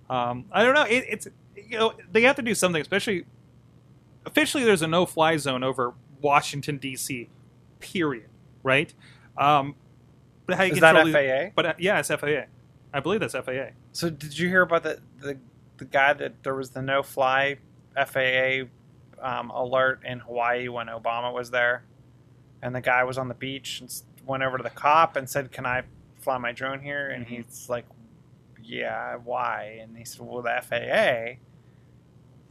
Um, I don't know. It, it's you know they have to do something, especially officially. There's a no-fly zone over Washington D.C. Period. Right? Um, but how you
Is that FAA?
these- But uh, yeah, it's FAA. I believe that's FAA.
So did you hear about the the, the guy that there was the no fly FAA um, alert in Hawaii when Obama was there, and the guy was on the beach and went over to the cop and said, "Can I fly my drone here?" And
Mhm.
he's like, "Yeah, why?" And he said, "Well, the FAA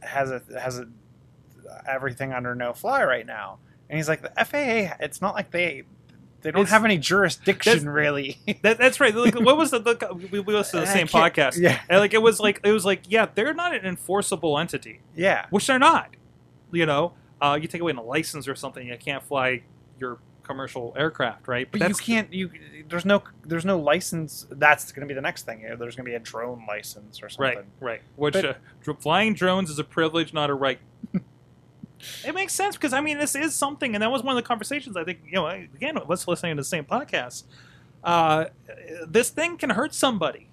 has a has a everything under no fly right now." And he's like, "The FAA, it's not like they." They don't
It's-
have any jurisdiction,
that's-
really.
That, that's right. Like, what was the, the we, we listened to the same podcast?
Yeah,
And like it was like it was like yeah, they're not an enforceable entity.
yeah.
which they're not. You know, uh, you take away a license or something, you can't fly your commercial aircraft, right?
But you can't. You there's no there's no license. That's going to be the next thing. There's going to be a drone license or something.
right, right. Which
But-
uh, flying drones is a privilege, not a right. it makes sense because I mean this is something, and that was one of the conversations. I think you know again, let's listening to the same podcast. Uh, this thing can hurt somebody.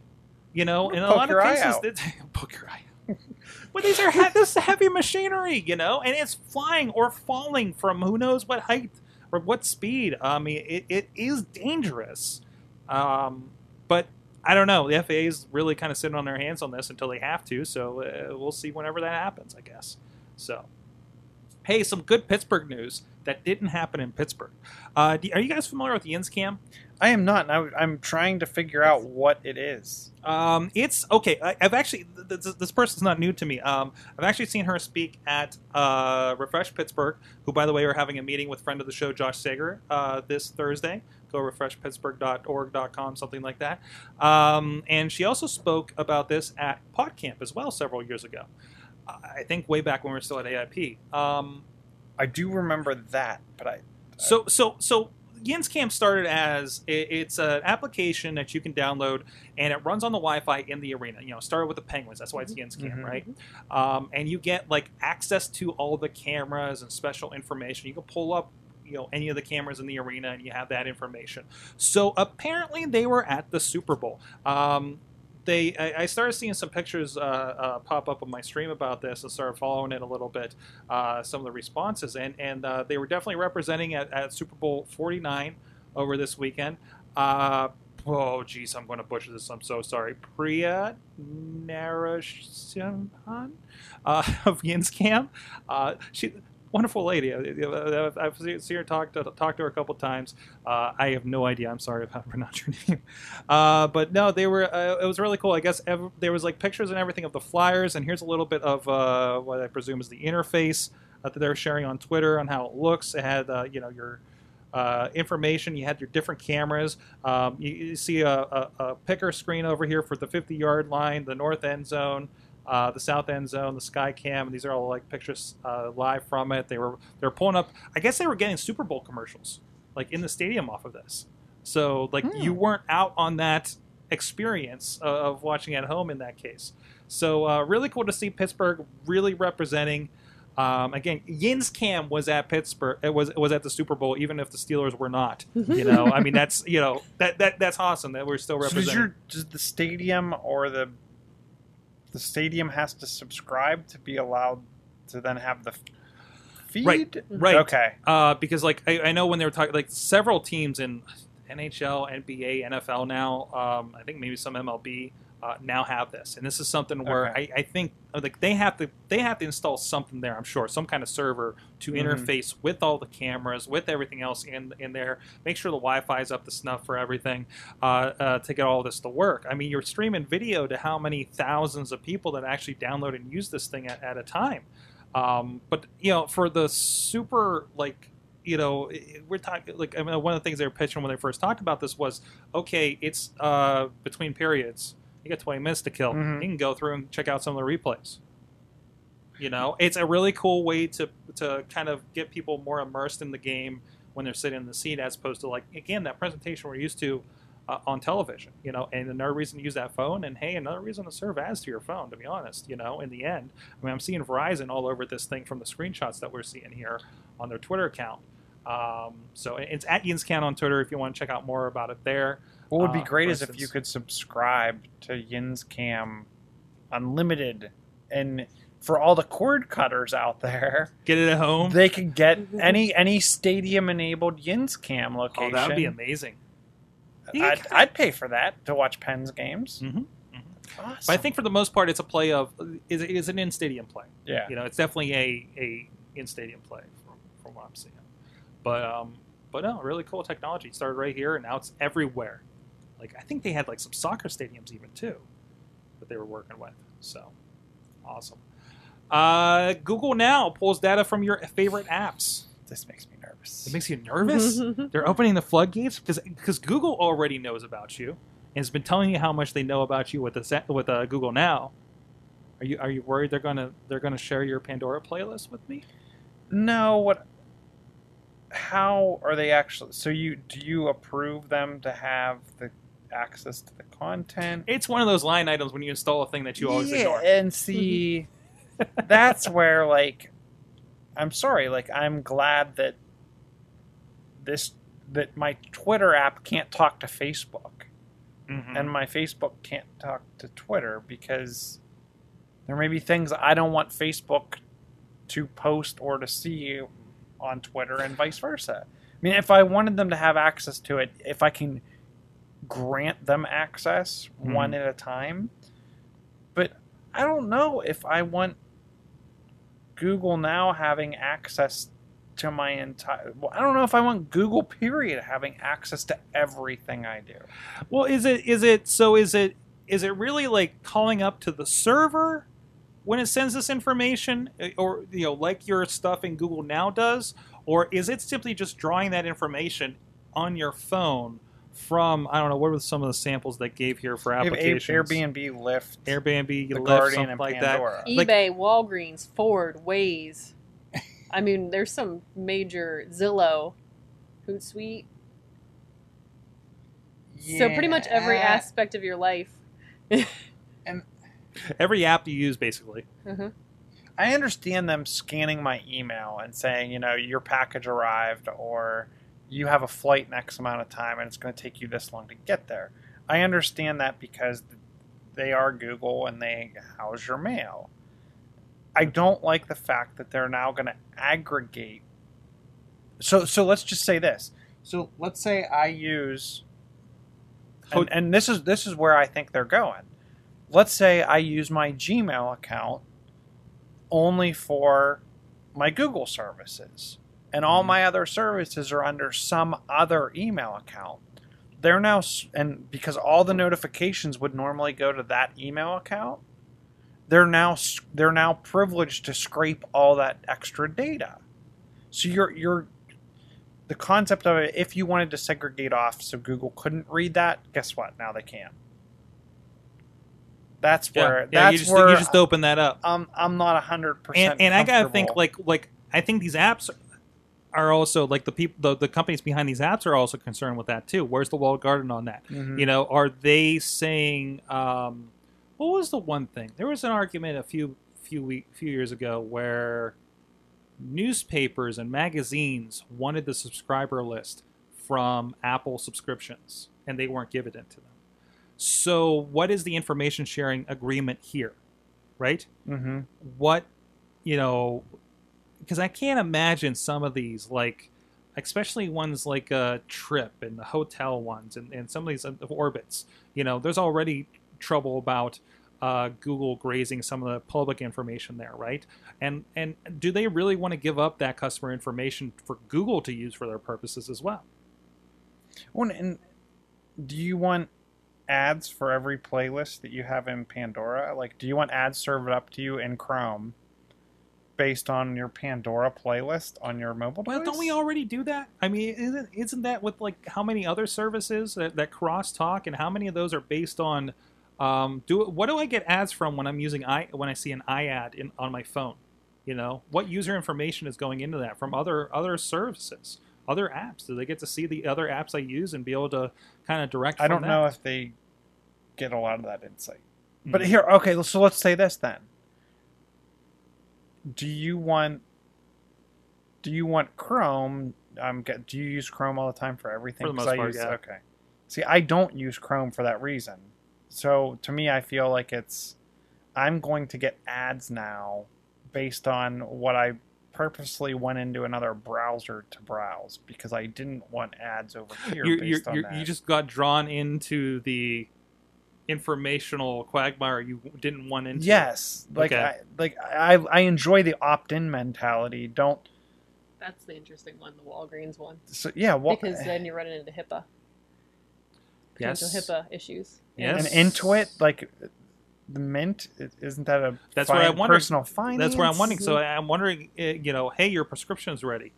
You know, in a lot of cases, it- poke your eye. But these are he- this is heavy machinery, you know, and it's flying or falling from who knows what height or what speed. I mean, it, it is dangerous. Um, but I don't know. The FAA is really kind of sitting on their hands on this until they have to. So uh, we'll see whenever that happens, I guess. So, hey, some good Pittsburgh news that didn't happen in Pittsburgh. Uh, are you guys familiar with the YinzCam?
I am not. and I, I'm trying to figure out what it is.
Um, it's okay. I, I've actually th- th- this person's not new to me. Um, I've actually seen her speak at uh, Refresh Pittsburgh, who, by the way, are having a meeting with friend of the show Josh Sager uh, this Thursday. Go refreshpittsburgh.org.com, something like that. Um, and she also spoke about this at PodCamp as well several years ago. I think way back when we were still at AIP. Um,
I do remember that, but I
so so so YinzCam started as it's an application that you can download and it runs on the Wi-Fi in the arena. You know, started with the Penguins. That's why it's YinzCam,
Mhm.
right? Um, and you get like access to all the cameras and special information. You can pull up. You know any of the cameras in the arena, and you have that information. So apparently, they were at the Super Bowl. Um, they, I, I started seeing some pictures uh, uh, pop up on my stream about this, and started following it a little bit uh, some of the responses, and and uh, they were definitely representing at, at Super Bowl 49 over this weekend. Uh, oh, geez, I'm going to butcher this. I'm so sorry. Priya Narasimhan uh, of YinzCam. She. Wonderful lady. I- I've I've seen her talk to talk to her a couple times. Uh, I have no idea. I'm sorry if I pronounced your name. Uh, but no, they were. Uh, it was really cool. I guess ev- there was like pictures and everything of the flyers, and here's a little bit of uh, what I presume is the interface that they're sharing on Twitter on how it looks. It had uh, you know your uh, information. You had your different cameras. Um, you, you see a, a, a picker screen over here for the 50 yard line, the north end zone. Uh, the south end zone, the sky cam, and these are all like pictures uh, live from it. They were they're pulling up. I guess they were getting Super Bowl commercials like in the stadium off of this. So like
Hmm.
you weren't out on that experience of, of watching at home in that case. So uh, really cool to see Pittsburgh really representing Um, again, YinzCam was at Pittsburgh. It was was at the Super Bowl, even if the Steelers were not. You know, I mean, that's you know that that that's awesome that we're still representing.
So does,
representing.
your, does the stadium or the the stadium has to subscribe to be allowed to then have the feed?
Right, right.
Okay.
uh, because like I, I know when they were talking, like several teams in NHL, NBA, NFL now, um, I think maybe some MLB uh, now have this, and this is something where
Okay.
I, I think uh, like they have to they have to install something there. I'm sure some kind of server to
Mhm.
interface with all the cameras, with everything else in in there. Make sure the Wi-Fi is up to snuff for everything uh, uh, to get all this to work. I mean, you're streaming video to how many thousands of people that actually download and use this thing at, at a time. Um, but you know, for the super like you know, we're talking like I mean, one of the things they were pitching when they first talked about this was okay, it's uh, between periods. You got 20 minutes to kill.
Mhm.
You can go through and check out some of the replays. You know, it's a really cool way to to kind of get people more immersed in the game when they're sitting in the seat, as opposed to like again that presentation we're used to uh, on television. You know, and another reason to use that phone, and hey, another reason to serve ads to your phone. To be honest, you know, in the end, I mean, I'm seeing Verizon all over this thing from the screenshots that we're seeing here on their Twitter account. Um, so it's at YinzCam on Twitter if you want to check out more about it there.
What would be
Uh,
great
for
is if you could subscribe to YinzCam Unlimited, and for all the cord cutters out there,
Get it at home.
they could get any any stadium enabled YinzCam
oh,
location.
that would be amazing.
I'd, I'd pay for that to watch Penn's games.
hmm
Awesome.
But I think for the most part, it's a play of is is an in stadium play.
yeah.
You know, it's definitely a a in stadium play from, from what I'm seeing. But um, but no, really cool technology. It started right here, and now it's everywhere. Like I think they had like some soccer stadiums even too, that they were working with. So awesome. Uh, Google now pulls data from your favorite apps.
This makes me nervous.
It makes you nervous. They're opening the floodgates because because Google already knows about you and has been telling you how much they know about you with the with uh, Google Now. Are you are you worried they're gonna they're gonna share your Pandora playlist with me?
no, what? How are they actually? So you do you approve them to have the access to the content?
It's one of those line items when you install a thing that you always
yeah,
ignore.
and see, that's where like, I'm sorry, like I'm glad that this that my Twitter app can't talk to Facebook.
Mhm.
and my Facebook can't talk to Twitter because there may be things I don't want Facebook to post or to see on Twitter and vice versa. I mean, if I wanted them to have access to it, if I can grant them access one at a time, but I don't know if I want Google now having access to my entire. Well, I don't know if I want Google period having access to everything I do.
Well, is it is it so? Is it is it really like calling up to the server when it sends this information, eh, or you know, like your stuff in Google Now does, or is it simply just drawing that information on your phone from I don't know what were some of the samples that gave here for
We have A-
applications?
Airbnb, Lyft,
Airbnb,
The
Lyft,
Guardian,
something
and
like
Pandora.
Like-
eBay, Walgreens, Ford, Waze. I mean, there's some major Zillow, Hootsuite. Yeah. So pretty much every aspect of your life.
and Every app you use, basically.
Mhm.
I understand them scanning my email and saying, you know, your package arrived or you have a flight in X amount of time and it's going to take you this long to get there. I understand that because they are Google and they house your mail. I don't like the fact that they're now going to aggregate. So, so let's just say this. So let's say I use, and, and this is this is where I think they're going. Let's say I use my Gmail account only for my Google services, and all my other services are under some other email account. They're now, and because all the notifications would normally go to that email account, they're now they're now privileged to scrape all that extra data. So you're you're the concept of it. If you wanted to segregate off so Google couldn't read that, guess what? Now they can. That's where
yeah.
that's
You just
where
you just open that up.
I'm I'm not hundred percent.
and, and I gotta think like like I think these apps are also like the people the, the companies behind these apps are also concerned with that too. Where's the walled garden on that?
Mhm.
You know, are they saying um, what was the one thing? There was an argument a few few week few years ago where newspapers and magazines wanted the subscriber list from Apple subscriptions, and they weren't giving it to them. So, what is the information sharing agreement here? Right?
Mm-hmm.
what you know because i can't imagine some of these like especially ones like uh trip and the hotel ones and, and some of these uh, Orbitz you know there's already trouble about uh, google grazing some of the public information there right and and do they really want to give up that customer information for google to use for their purposes as well
Well, and do you want ads for every playlist that you have in Pandora? Like, do you want ads served up to you in Chrome based on your Pandora playlist on your mobile
well don't we already do that i mean isn't, isn't that with like how many other services that, that cross talk and how many of those are based on um, do what do I get ads from when I'm using i when I see an iAd in on my phone? You know, what user information is going into that from other other services, other apps? Do they get to see the other apps I use and be able to kind of direct?
I don't
that?
know if they get a lot of that insight. But
Mhm.
here, okay, so let's say this then. Do you want do you want Chrome? Get, do you use Chrome all the time for everything?
For the most
I
part,
use,
yeah.
Okay. See, I don't use Chrome for that reason. So to me, I feel like it's I'm going to get ads now based on what I purposely went into another browser to browse because I didn't want ads over here
You're,
based
you're,
on
you're,
that.
you just got drawn into the informational quagmire you didn't want into.
Yes, like
Okay.
I, like I I enjoy the opt-in mentality. Don't
That's the interesting one, the Walgreens one,
so yeah. Well,
because then you're running into HIPAA,
Yes.
potential HIPAA issues.
Yes.
and Intuit like the Mint isn't that a
That's
fin-
what I wondered.
personal finance?
That's where I'm wondering. So I'm wondering, uh, you know, hey, your prescription's ready.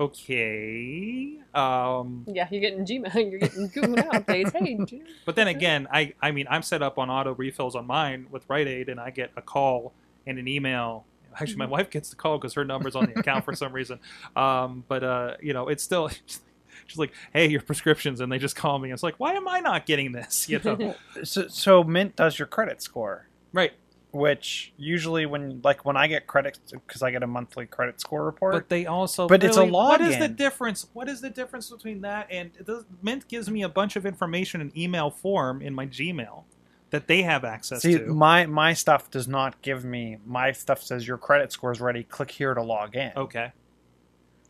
Okay. Um,
Yeah, you're getting Gmail, you're getting Google Now updates. Hey, G-
but then again, I I mean, I'm set up on auto refills on mine with Rite Aid, and I get a call and an email. Actually, my wife gets the call because her number's on the account for some reason. Um, but uh, you know, it's still. She's like, "Hey, your prescriptions," and they just call me. It's like, why am I not getting this? You know,
So, so Mint does your credit score,
right?
Which usually when like when I get credit because I get a monthly credit score report.
But they also,
But it's a
really- What is the difference? What is the difference between that and it does, Mint gives me a bunch of information in email form in my Gmail that they have access
See,
to.
my my stuff does not give me my stuff says your credit score is ready. Click here to log in.
okay,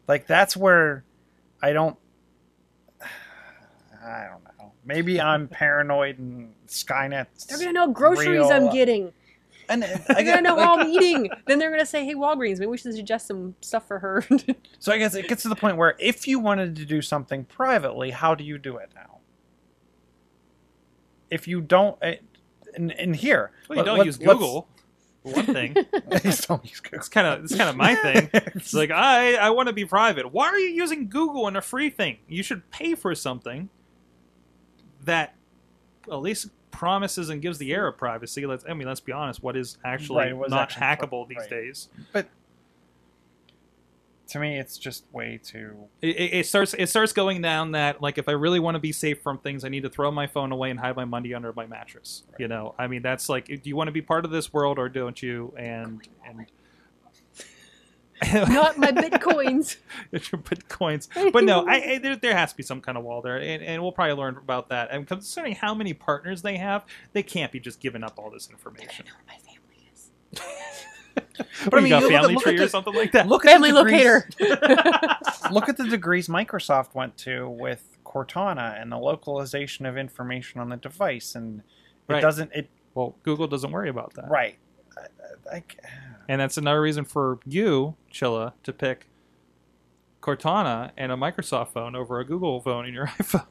Like that's where I don't. I don't know. Maybe I'm paranoid and Skynet.
they're gonna know groceries
real-
I'm getting.
And
They're
I
gonna
get,
know
like,
what I'm eating. Then they're gonna say, "Hey, Walgreens, maybe we should suggest some stuff for her."
so I guess it gets to the point where if you wanted to do something privately, how do you do it now? If you don't, eh, and, and here,
well, you
let-
don't
let's-
use Google. for One thing,
don't use Google.
it's kind of it's kind of my thing. It's like I I want to be private. Why are you using Google and a free thing? You should pay for something that at least promises and gives the air of privacy. Let's I mean, let's be honest. What is actually
Right,
not
actually
hackable these
right.
days?
But to me, it's just way too.
it, it it starts it starts going down that like if I really want to be safe from things, I need to throw my phone away and hide my money under my mattress. You know, I mean that's like, do you want to be part of this world or don't you? And and
Not my bitcoins.
it's your bitcoins. But no, I, I there, there has to be some kind of wall there, and, and we'll probably learn about that. And considering how many partners they have, they can't be just giving up all this information.
my family is.
But
I
you
mean,
got
you look at-
family
look
tree
at
or
the-
something like that.
Look
Family
at the degrees,
locator.
look at the degrees Microsoft went to with Cortana and the localization of information on the device, and it
Right.
doesn't. It
Well, Google doesn't worry about that.
right. I, I, I-
And that's another reason for you, Chilla, to pick Cortana and a Microsoft phone over a Google phone in your iPhone.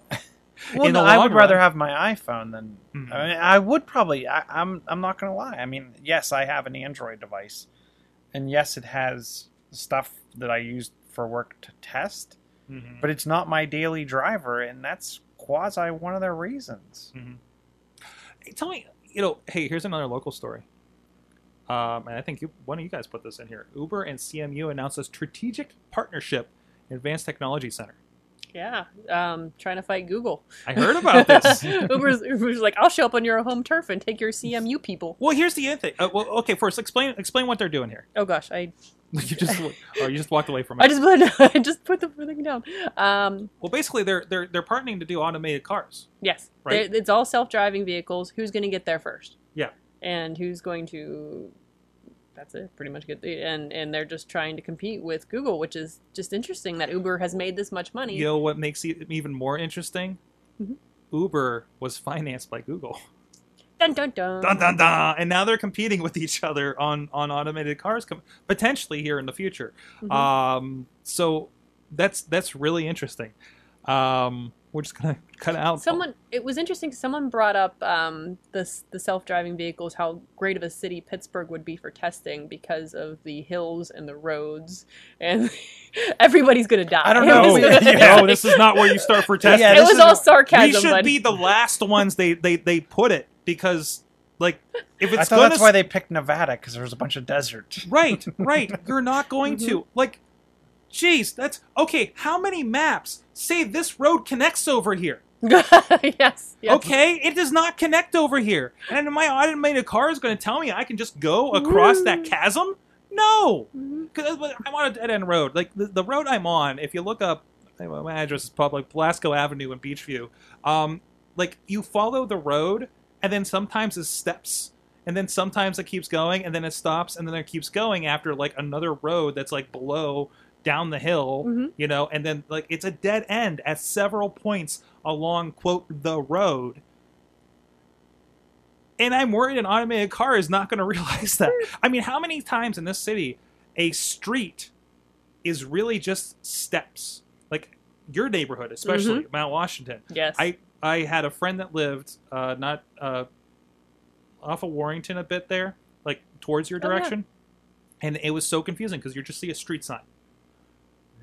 Well, no, I would rather have my iPhone than.
Mhm.
I, mean, I would probably. I, I'm. I'm not gonna lie. I mean, yes, I have an Android device, and yes, it has stuff that I use for work to test,
Mhm.
but it's not my daily driver, and that's quasi one of their reasons.
Hey, tell me, you know, hey, here's another local story. Um, and I think you, one of you guys put this in here. Uber and CMU announced a strategic partnership in Advanced Technology Center.
Yeah, um, trying to fight Google.
I heard about this.
Uber's, Uber's like, I'll show up on your home turf and take your CMU people.
well, here's the other thing. Uh, well, okay, first explain explain what they're doing here.
Oh gosh, I
You just oh, you just walked away from it.
I just put I just put the thing down. Um,
well, basically, they're they're they're partnering to do automated cars.
yes,
Right.
They- it's all self-driving vehicles. Who's going to get there first?
Yeah.
and who's going to? That's it. Pretty much good and and they're just trying to compete with Google, which is just interesting that Uber has made this much money.
You know what makes it even more interesting?
Mhm.
Uber was financed by Google.
Dun dun dun.
Dun dun dun! And now they're competing with each other on on automated cars, com- potentially here in the future.
Mhm.
Um, so that's that's really interesting. Um, we're just gonna cut out.
Someone, it was interesting. Someone brought up um, this the self driving vehicles, how great of a city Pittsburgh would be for testing because of the hills and the roads, and everybody's gonna die.
I don't know.
No,
Yeah.
no, this is not where you start for testing.
Yeah,
it was
is
all
a-
sarcasm.
we should
bud.
be the last ones they they they put it because like if it's
I thought
gonna
that's why they picked Nevada because there was a bunch of desert.
Right, right. You're not going
Mm-hmm.
to. Like, jeez, that's okay. How many maps say this road connects over here?
yes. yes.
Okay, it does not connect over here. And my automated car is going to tell me I can just go across that mm. chasm? No,
mm-hmm.
because uh, I'm on a dead end road. Like the, the road I'm on, if you look up, my address is public, Blasco Avenue in Beechview. Um, like you follow the road, and then sometimes it steps, and then sometimes it keeps going, and then it stops, and then it keeps going after like another road that's like below down the hill,
Mhm.
you know, and then like it's a dead end at several points along quote the road. And I'm worried an automated car is not going to realize that. I mean, how many times in this city a street is really just steps? Like your neighborhood, especially Mount Washington.
Yes.
I I had a friend that lived uh, not uh, off of Warrington a bit there, like towards your
Oh, yeah.
direction, and it was so confusing because you just see a street sign.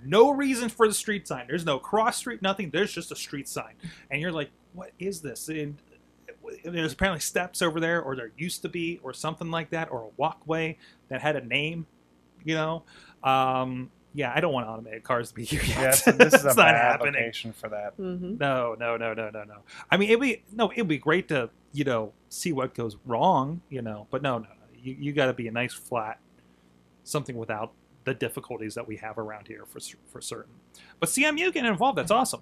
No reason for the street sign. There's no cross street, nothing. There's just a street sign, and you're like, "What is this?" And there's apparently steps over there, or there used to be, or something like that, or a walkway that had a name. You know, um, yeah, I don't want automated cars to be here yet.
Yeah, so this is a
not
bad
happening.
location for that.
hmm
No, no, no, no, no, no. I mean, it'd be no, it'd be great to you know see what goes wrong, you know. But no, no, no. You you got to be a nice flat, something without the difficulties that we have around here for for certain. But CMU getting involved, that's awesome.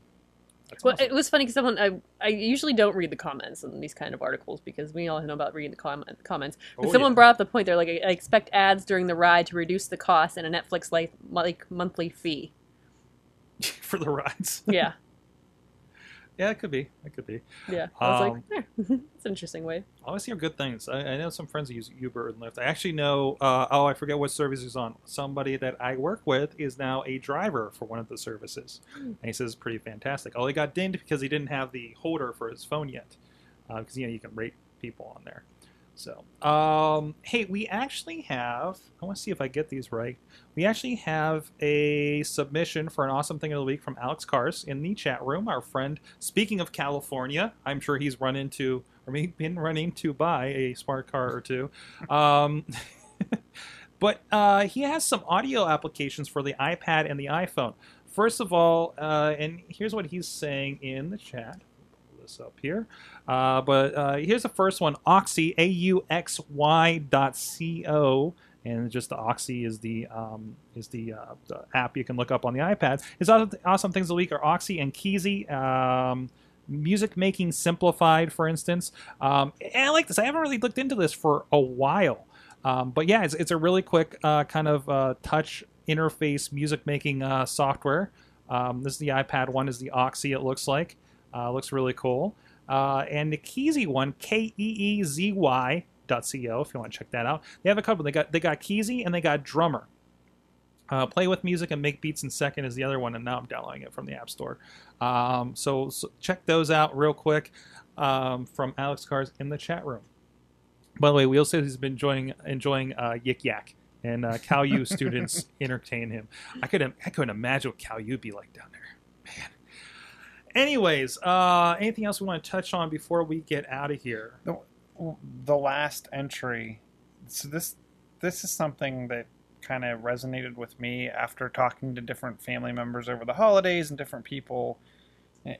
That's
Well,
awesome.
it was funny because someone I, I usually don't read the comments in these kind of articles because we all know about reading the comment, comments. But
Oh,
someone
yeah.
brought up the point. They're like, I expect ads during the ride to reduce the cost and a Netflix like monthly fee.
for the rides.
Yeah,
Yeah, it could be. It could be.
yeah. I was
Um,
like, eh, it's an interesting way.
I always hear good things. I, I know some friends who use Uber and Lyft. I actually know. Uh, oh, I forget what service he's on. Somebody that I work with is now a driver for one of the services, and he says it's pretty fantastic. Oh, he got dinged because he didn't have the holder for his phone yet, because you know you can rate people on there. So, um, hey, we actually have. I want to see if I get these right. We actually have a submission for an awesome thing of the week from Alex Cars in the chat room. Our friend, speaking of California, I'm sure he's run into or maybe been running to buy a smart car or two. Um, but uh, he has some audio applications for the iPad and the iPhone. First of all, uh, and here's what he's saying in the chat. This up here. Uh, but uh, here's the first one: Auxy, A U X Y dot C O, and just the Auxy is the um, is the, uh, the app you can look up on the iPad. His awesome things of the week are Auxy and Keezy. Um, music making simplified, for instance. Um, and I like this. I haven't really looked into this for a while, um, but yeah, it's, it's a really quick uh, kind of uh, touch interface music making uh, software. Um, this is the iPad one. Is the Auxy? It looks like. Uh, looks really cool. Uh, and the Keezy one, K E E Z Y dot co. If you want to check that out, they have a couple. They got they got Keezy and they got Drummer. Uh, play with music and make beats in second is the other one, and now I'm downloading it from the App Store. Um, so, so check those out real quick um, from Alex Cars in the chat room. By the way, Wheel says he's been enjoying enjoying uh, Yik Yak, and uh, Cal U students entertain him. I could I couldn't imagine what Cal U be like down there, man. Anyways, uh, anything else we want to touch on before we get out of here?
The, the last entry. So this this is something that kind of resonated with me after talking to different family members over the holidays and different people eh,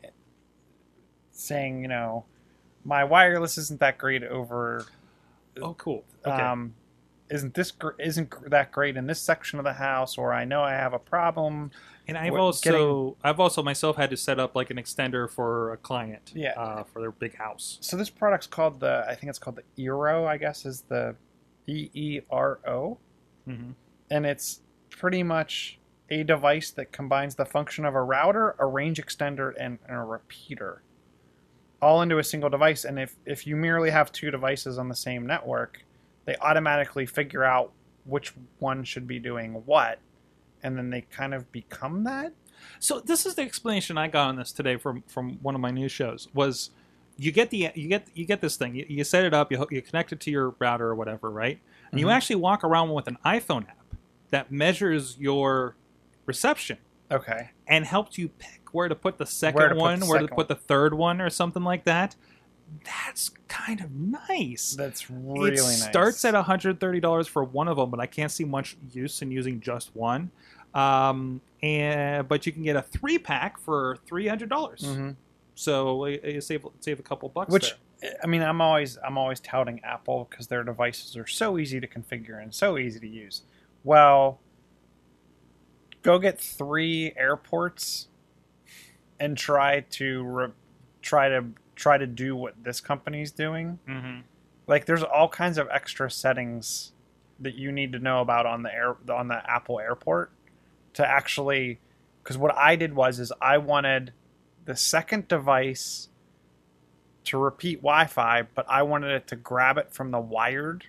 saying, you know, my wireless isn't that great over
Oh, cool. Okay.
um, isn't this gr- isn't gr- that great in this section of the house or I know I have a problem.
and I've also
getting-
I've also myself had to set up like an extender for a client.
Yeah.
Uh, for their big house.
So this product's called the I think it's called the Eero, I guess is the E E R O.
hmm
and it's pretty much a device that combines the function of a router, a range extender, and, and a repeater, all into a single device. And if if you merely have two devices on the same network, they automatically figure out which one should be doing what, and then they kind of become that.
So this is the explanation I got on this today from from one of my news shows was you get the you get you get this thing you, you set it up you, you connect it to your router or whatever right and you
Mhm.
actually walk around with an iPhone app that measures your reception
Okay.
and helps you pick where to put the second
Where put
one
the
where to put the third one or something like that that's kind of nice
That's really nice.
it
nice.
starts at $130 for one of them, but I can't see much use in using just one. Um, and but you can get a three pack for three hundred dollars.
Mhm.
So uh, you save save a couple bucks.
Which
there.
I mean, I'm always I'm always touting Apple because their devices are so easy to configure and so easy to use. Well, go get three airports and try to re- try to try to do what this company's doing.
Mhm.
Like, there's all kinds of extra settings that you need to know about on the air on the Apple Airport to actually. Because what I did was is I wanted the second device to repeat Wi-Fi, but I wanted it to grab it from the wired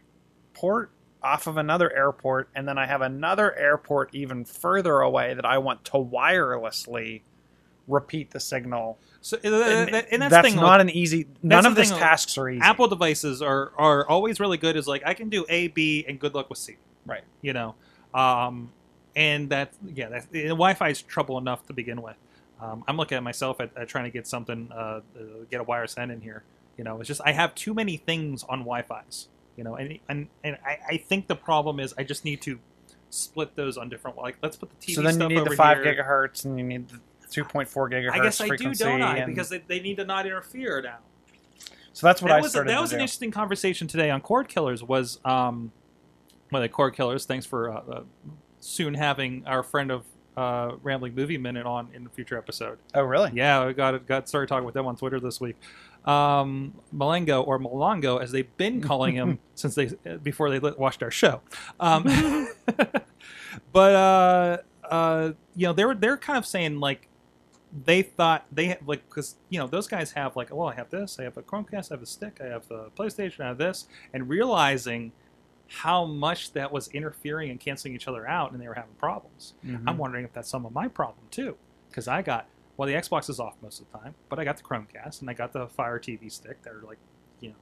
port off of another airport, and then I have another airport even further away that I want to wirelessly repeat the signal.
So
And,
and that's,
that's
the thing.
not
with
an easy. None of these tasks are easy.
Apple devices are are always really good. Is like I can do A, B, and good luck with C.
Right.
You know, um, and that yeah, that, the Wi-Fi is trouble enough to begin with. Um, I'm looking at myself at, at trying to get something, uh, uh, get a wireless N in here. You know, it's just I have too many things on Wi-Fi's. You know, and and and I, I think the problem is I just need to split those on different. Like, let's put the TV
so then you need the five
here.
gigahertz, and you need the two point four gigahertz
I guess I do, don't I? Because they, they need to not interfere now.
so that's what
that
I
was,
started
that was an
do.
interesting conversation today on Cord Killers. Was um, well, the Cord Killers. Thanks for uh, uh, soon having our friend of uh, Rambling Movie Minute on in the future episode.
oh, really?
Yeah, I got got started talking with them on Twitter this week. Um, Malengo or Malongo, as they've been calling him since they before they watched our show. Um, but uh, uh, you know, they were they're kind of saying like they thought they had like because you know those guys have like well I have this I have a Chromecast I have a stick I have the PlayStation I have this and realizing how much that was interfering and canceling each other out and they were having problems.
Mhm.
I'm wondering if that's some of my problem too, because I got well, the Xbox is off most of the time, but I got the Chromecast and I got the Fire TV stick. They're like, you know,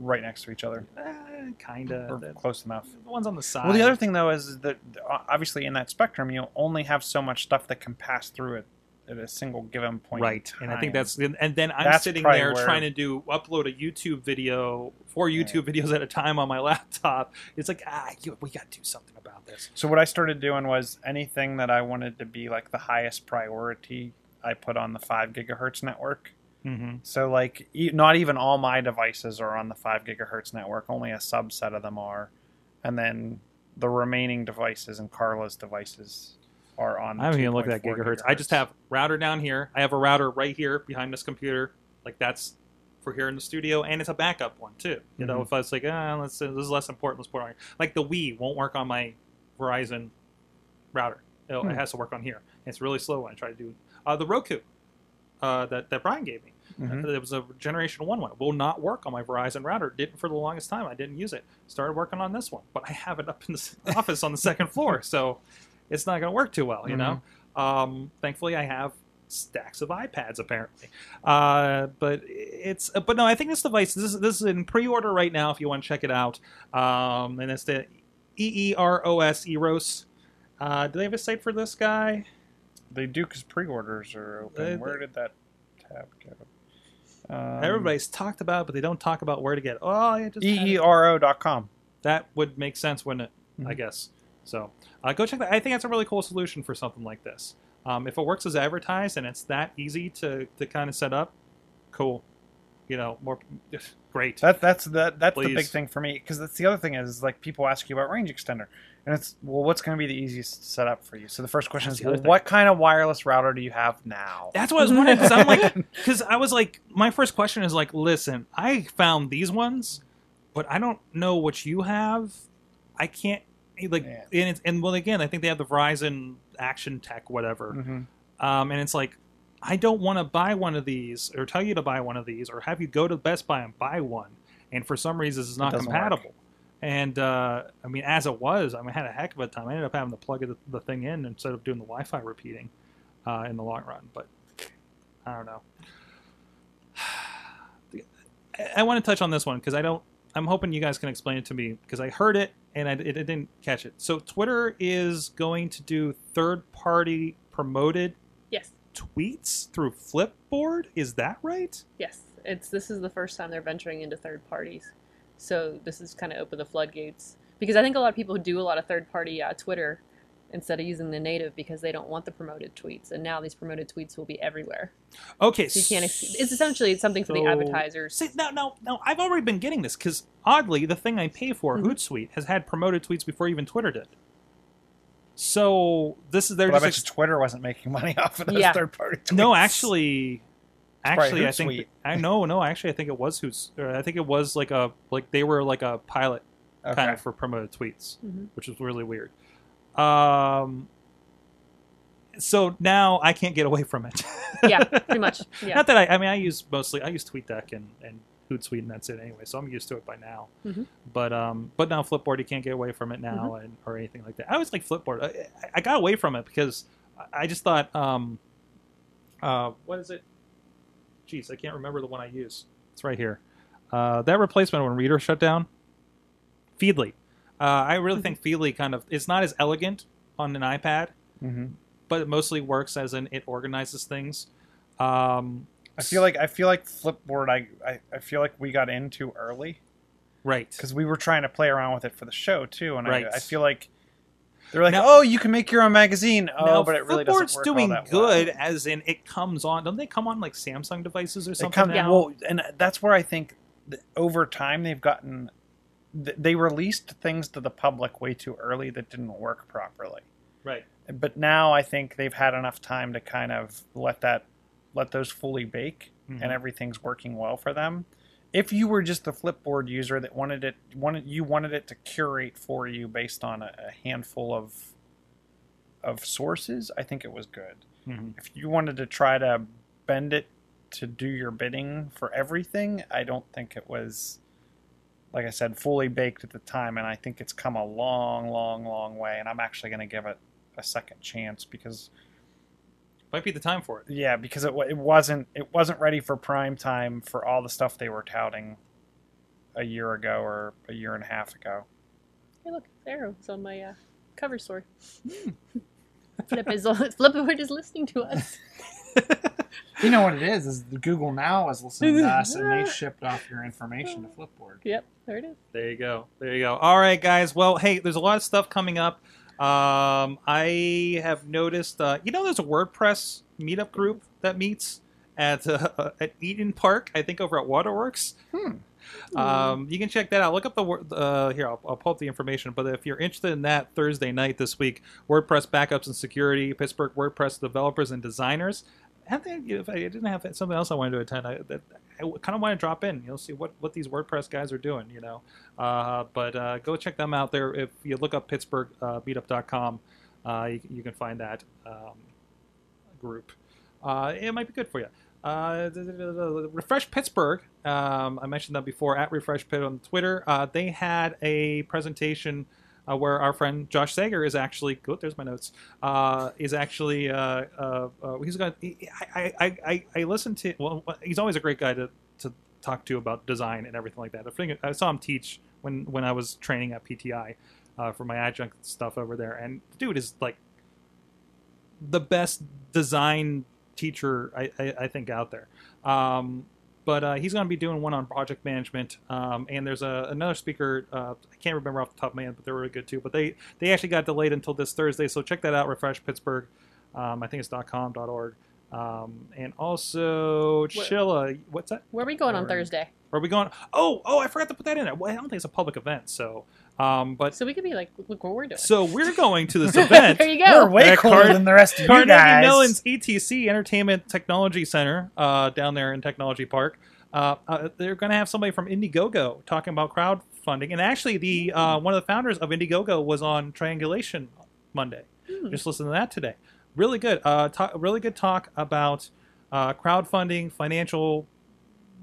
right next to each other,
eh, kind of
close enough.
the ones on the side.
Well, the other thing though is that uh, obviously in that spectrum, you only have so much stuff that can pass through it at a single given point. in
right, and I think that's and, then I'm
That's
sitting there
where-
trying to do upload a YouTube video, four YouTube videos at a time on my laptop. It's like ah, you, we got to do something about this.
So what I started doing was anything that I wanted to be like the highest priority, I put on the five gigahertz network.
Mm-hmm.
So like, e- not even all my devices are on the five gigahertz network. Only a subset of them are, and then the remaining devices and Carla's devices are on.
I haven't even looked at
2.4
gigahertz. I just have router down here. I have a router right here behind this computer. Like that's for here in the studio, and it's a backup one too. You know,
Mhm.
if I was like, ah, let's this is less important, let's put it on here. Like the Wii won't work on my Verizon router. It'll-
Hmm.
It has to work on here. It's really slow when I try to do uh, the Roku uh, that that Brian gave me.
Mhm.
It was a Generation One one. It will not work on my Verizon router. Didn't for the longest time. I didn't use it. Started working on this one, but I have it up in the office on the second floor, so it's not going to work too well. You know. Um, thankfully, I have stacks of iPads apparently. Uh, but it's but no, I think this device this is this is in pre-order right now. If you want to check it out, um, and it's the E E R O S Eros. Uh, do they have a site for this guy?
They do because pre-orders are open.
Uh,
Where did that tab go? Um,
Everybody's talked about, it, but they don't talk about where to get. it. Oh, yeah, just
E eero.com.
that would make sense, wouldn't it? I
Mhm.
guess. So uh, go check that. I think that's a really cool solution for something like this. Um, if it works as advertised and it's that easy to, to kind of set up, cool. You know, more great.
That that's the that's the big thing for me because that's the other thing is like people ask you about range extender, and it's well, what's going to be the easiest setup for you? So the first question
That's
is, well, what kind of wireless router do you have now?
That's what I was wondering because I'm like, because I was like, my first question is like, listen, I found these ones, but I don't know what you have. I can't like,
Yeah.
and it's, and well, again, I think they have the Verizon Action Tech, whatever,
Mhm.
um, and it's like, I don't want to buy one of these or tell you to buy one of these or have you go to Best Buy and buy one, and for some reason it's not
work.
compatible. And uh, I mean, as it was, I mean, I had a heck of a time. I ended up having to plug the, the thing in instead of doing the Wi-Fi repeating uh, in the long run. But I don't know. I, I want to touch on this one because I don't. I'm hoping you guys can explain it to me because I heard it and I, it, it didn't catch it. So Twitter is going to do third-party promoted
Yes,
tweets through Flipboard. Is that right?
yes. It's this is the first time they're venturing into third parties, so this is kind of open the floodgates. Because I think a lot of people do a lot of third party uh, Twitter instead of using the native because they don't want the promoted tweets, and now these promoted tweets will be everywhere.
Okay,
So you can't. Ex- it's essentially something for the advertisers.
See, no, no, no. I've already been getting this because oddly, the thing I pay for,
Mhm.
Hootsuite, has had promoted tweets before even Twitter did. So this is they're
But I
just
bet you Twitter wasn't making money off of those
Yeah.
third party.
No, actually, actually, I think
Hootsuite.
I know. No, actually, I think it was Hoots. Or I think it was like a like they were like a pilot
okay.
kind of for promoted tweets,
Mhm.
which was really weird. Um, so now I can't get away from it.
yeah, pretty much. Yeah.
Not that I. I mean, I use mostly I use TweetDeck and and Hootsuite, and that's it anyway. So I'm used to it by now.
Mhm.
But um, but now Flipboard, you can't get away from it now,
Mm-hmm.
and or anything like that. I always like Flipboard. I, I got away from it because I- I just thought, um, uh, what is it? Jeez, I can't remember the one I use. It's right here. Uh, that replacement when Reader shut down. Feedly. Uh, I really
Mhm.
think Feedly kind of it's not as elegant on an iPad,
hmm
but it mostly works as in it organizes things. Um,
I feel like I feel like Flipboard. I, I I feel like we got in too early
right.
because we were trying to play around with it for the show too, and
Right.
I, I feel like they're like,
Now-
oh, you can make your own magazine. Oh,
now,
but it really
Flipboard's
doesn't work
doing good,
Well.
as in it comes on. Don't they come on like Samsung devices or something
come,
now?
well, and that's where I think over time they've gotten. Th- They released things to the public way too early that didn't work properly.
right.
But now I think they've had enough time to kind of let that let those fully bake
Mhm.
and everything's working well for them. If you were just a Flipboard user that wanted it wanted you wanted it to curate for you based on a, a handful of of sources, I think it was good.
Mhm.
If you wanted to try to bend it to do your bidding for everything, I don't think it was like I said fully baked at the time and I think it's come a long long long way and I'm actually going to give it a second chance because
Might be the time for it.
yeah, because it it wasn't it wasn't ready for prime time for all the stuff they were touting a year ago or a year and a half ago.
Hey, look, eero is on my uh, cover story.
Hmm.
Flip is Flipboard is listening to us.
You know what it is? Is Google Now is listening to us, and they shipped off your information to Flipboard.
Yep, there it is.
There you go. There you go. All right, guys. Well, hey, there's a lot of stuff coming up. Um, I have noticed. Uh, you know, there's a WordPress meetup group that meets at uh, at Eat'n Park. I think over at Waterworks.
Hmm.
Um, you can check that out. Look up the uh, here. I'll, I'll pull up the information. But if you're interested in that Thursday night this week, WordPress backups and security, Pittsburgh WordPress developers and designers. I think if I didn't have something else I wanted to attend, I, that, I kind of want to drop in. You'll see what what these WordPress guys are doing. You know, uh, but uh, go check them out there. If you look up Pittsburgh uh, uh, you, you can find that um, group. Uh, it might be good for you. Uh, Refresh Pittsburgh. Um, I mentioned them before at Refresh Pit on Twitter. Uh, they had a presentation uh, where our friend Josh Sager is actually. Oh, there's my notes. Uh, is actually. Uh, uh, uh, he's going. to I, I, I, I listened to. Well, he's always a great guy to, to talk to about design and everything like that. I, think, I saw him teach when when I was training at PTI for my adjunct stuff over there, and the dude is like the best design teacher I, I, I think out there. Um, but uh, he's going to be doing one on project management. Um, and there's a, another speaker. Uh, I can't remember off the top of my head, but they're really good too. But they they actually got delayed until this Thursday, so check that out. Refresh Pittsburgh. Um, I think it's .com .org. Um, and also
What-
Chilla. What's that?
Where are we going on
Or-
Thursday?
Are we going? Oh, oh, I forgot to put that in there. Well, I don't think it's a public event, so. Um, but
So we could be like, look what we're doing.
so we're going to this event.
there you go.
We're
go.
way cooler
Car-
than the rest of you
Carnegie
guys.
Mellon's ETC Entertainment Technology Center uh, down there in Technology Park. Uh, uh, they're going to have somebody from Indiegogo talking about crowdfunding, and actually, the uh, one of the founders of Indiegogo was on Triangulation Monday.
Hmm.
Just listen to that today. Really good. Uh, talk, really good talk about uh, crowdfunding, financial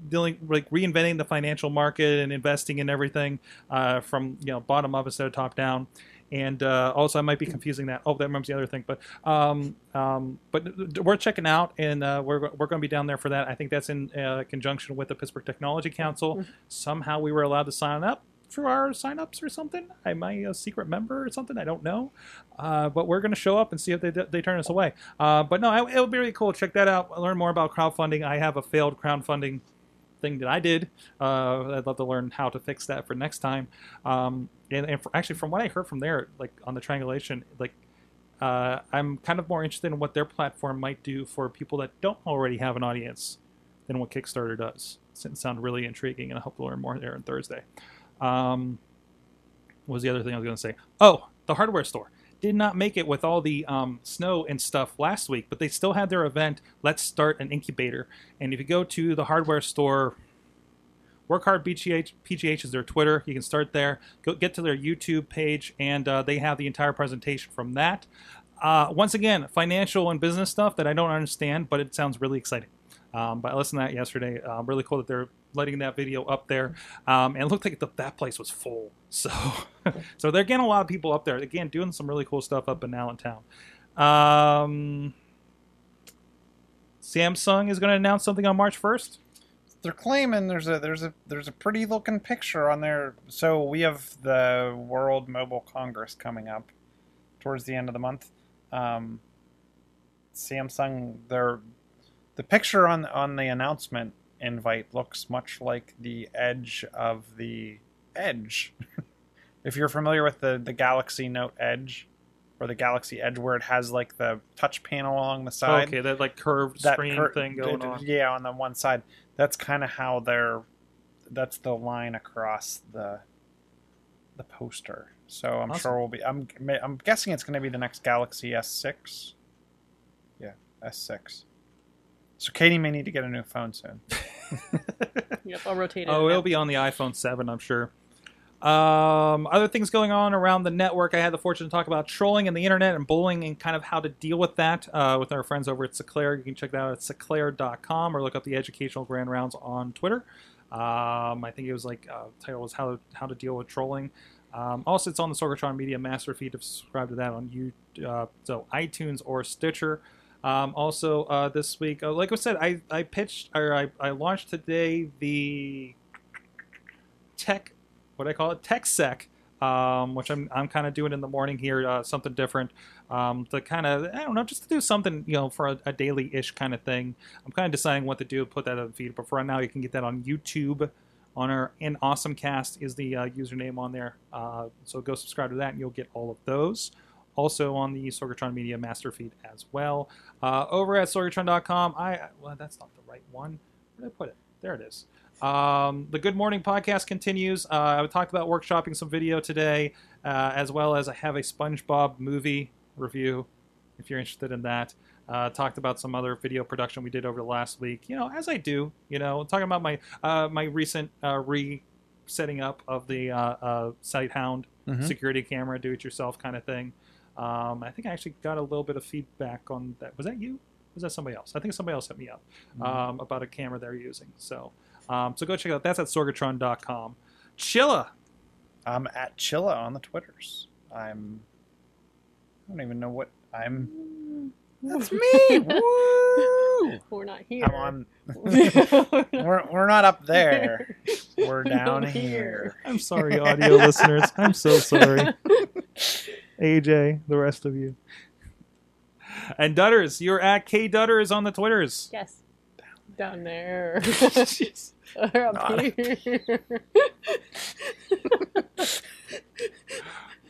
dealing like reinventing the financial market and investing in everything uh, from you know bottom up instead of top down. And uh, also, I might be confusing that. Oh, that remembers the other thing. But um, um, but we're checking out, and uh, we're we're going to be down there for that. I think that's in uh, conjunction with the Pittsburgh Technology Council. Somehow we were allowed to sign up for our signups or something. Am I a secret member or something? I don't know. Uh, but we're going to show up and see if they, they turn us away. Uh, but no, it, it would be really cool. Check that out. Learn more about crowdfunding. I have a failed crowdfunding thing that I did. Uh, I'd love to learn how to fix that for next time. Um, and and for, actually, from what I heard from there, like on the triangulation, like uh, I'm kind of more interested in what their platform might do for people that don't already have an audience than what Kickstarter does. It sound really intriguing, and I hope to learn more there on Thursday. Um, what was the other thing I was going to say? Oh, the hardware store did not make it with all the um, snow and stuff last week, but they still had their event. Let's start an incubator. And if you go to the hardware store, Work Hard PGH, PGH is their Twitter. You can start there. Go get to their YouTube page, and uh, they have the entire presentation from that. Uh, once again, financial and business stuff that I don't understand, but it sounds really exciting. Um, but I listened to that yesterday. Uh, really cool that they're letting that video up there, um, and it looked like the, that place was full. So, so they're getting a lot of people up there. Again, doing some really cool stuff up in Allentown. Um, Samsung is going to announce something on March first.
They're claiming there's a there's a there's a pretty looking picture on there. So we have the World Mobile Congress coming up towards the end of the month. Um, Samsung, their the picture on on the announcement invite looks much like the edge of the Edge. if you're familiar with the the Galaxy Note Edge or the Galaxy Edge, where it has like the touch panel along the side
okay, that like curved
that
screen
cur-
thing going
d-
on.
Yeah, on the one side. That's kind of how they're. That's the line across the. The poster. So I'm
Awesome.
sure we'll be. I'm. I'm guessing it's going to be the next Galaxy S6. Yeah, S6. So Katie may need to get a new phone soon.
Yep, I'll rotate it.
Oh, it'll be on the iPhone 7, I'm sure. Um, other things going on around the network. I had the fortune to talk about trolling and the internet and bullying and kind of how to deal with that uh, with our friends over at Seclair. You can check that out at seclair.com or look up the Educational Grand Rounds on Twitter. Um, I think it was like uh, title was how to, how to deal with trolling. Um, also, it's on the Sorgatron Media Master Feed. To subscribe to that on you, uh, so iTunes or Stitcher. Um, also, uh, this week, uh, like I said, I, I pitched or I, I launched today the tech, what I call it, tech sec, um, which I'm, I'm kind of doing in the morning here, uh, something different, um, to kind of I don't know, just to do something you know for a, a daily ish kind of thing. I'm kind of deciding what to do, put that on the feed, but for right now, you can get that on YouTube. On our and AwesomeCast is the uh, username on there, uh, so go subscribe to that, and you'll get all of those also on the Sorgatron Media master feed as well. Uh, over at sorgatron.com, I well, that's not the right one. Where did I put it? There it is. Um, the Good Morning podcast continues. Uh, I talked about workshopping some video today, uh, as well as I have a SpongeBob movie review. If you're interested in that, uh, talked about some other video production we did over the last week. You know, as I do. You know, talking about my uh, my recent uh, re setting up of the uh, uh, Sighthound
Mhm.
security camera, do-it-yourself kind of thing. Um, I think I actually got a little bit of feedback on that. Was that you? Was that somebody else? I think somebody else hit me up um, about a camera they're using. So, um, so go check it out. That's at sorgatron.com. Chilla.
I'm at Chilla on the Twitters. I'm. I don't even know what I'm. That's me. Woo!
We're not here.
I'm on.
We're
We're, we're not up there. We're down
Down
here.
here.
I'm sorry, audio listeners. I'm so sorry. AJ, the rest of you. And Dutters, you're at K Dutters on the Twitters.
Yes. Down there. Or up here.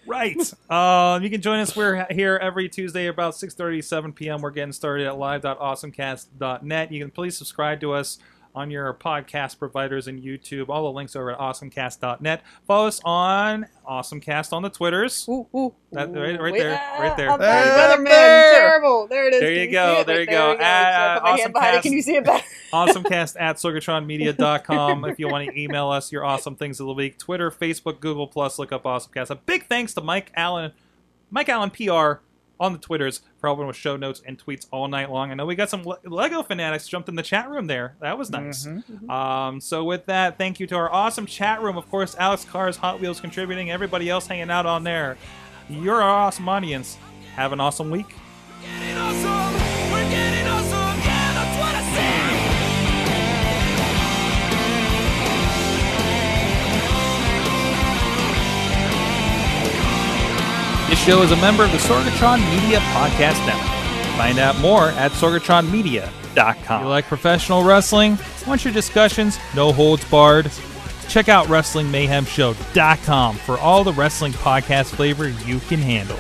Right. Um, you can join us. We're here every Tuesday about 6.30, 7 p.m. We're getting started at live.awesomecast.net. You can please subscribe to us on your podcast providers and YouTube. All the links over at awesomecast.net. Follow us on Awesomecast on the Twitters.
Ooh, ooh,
That- right- right there, right there.
I'm
There,
better
up
man.
there.
Terrible. There it is.
There you go,
it?
there you go.
we Should I put my hand behind it?
Awesomecast.
Can you see it better?
awesomecast at sorgatronmedia.com if you want to email us your awesome things of the week twitter facebook google plus look up awesomecast a big thanks to mike allen mike allen pr on the twitters for helping with show notes and tweets all night long. I know we got some Le- lego fanatics jumped in the chat room there. That was nice.
Mhm.
um, so with that thank you to our awesome chat room. Of course alex cars hot wheels contributing everybody else hanging out on there. You're our awesome audience. Have an awesome week show is a member of the Sorgatron Media Podcast Network. Find out more at sorgatronmedia.com. You like professional wrestling? Want your discussions? No holds barred? Check out WrestlingMayhemShow.com for all the wrestling podcast flavor you can handle.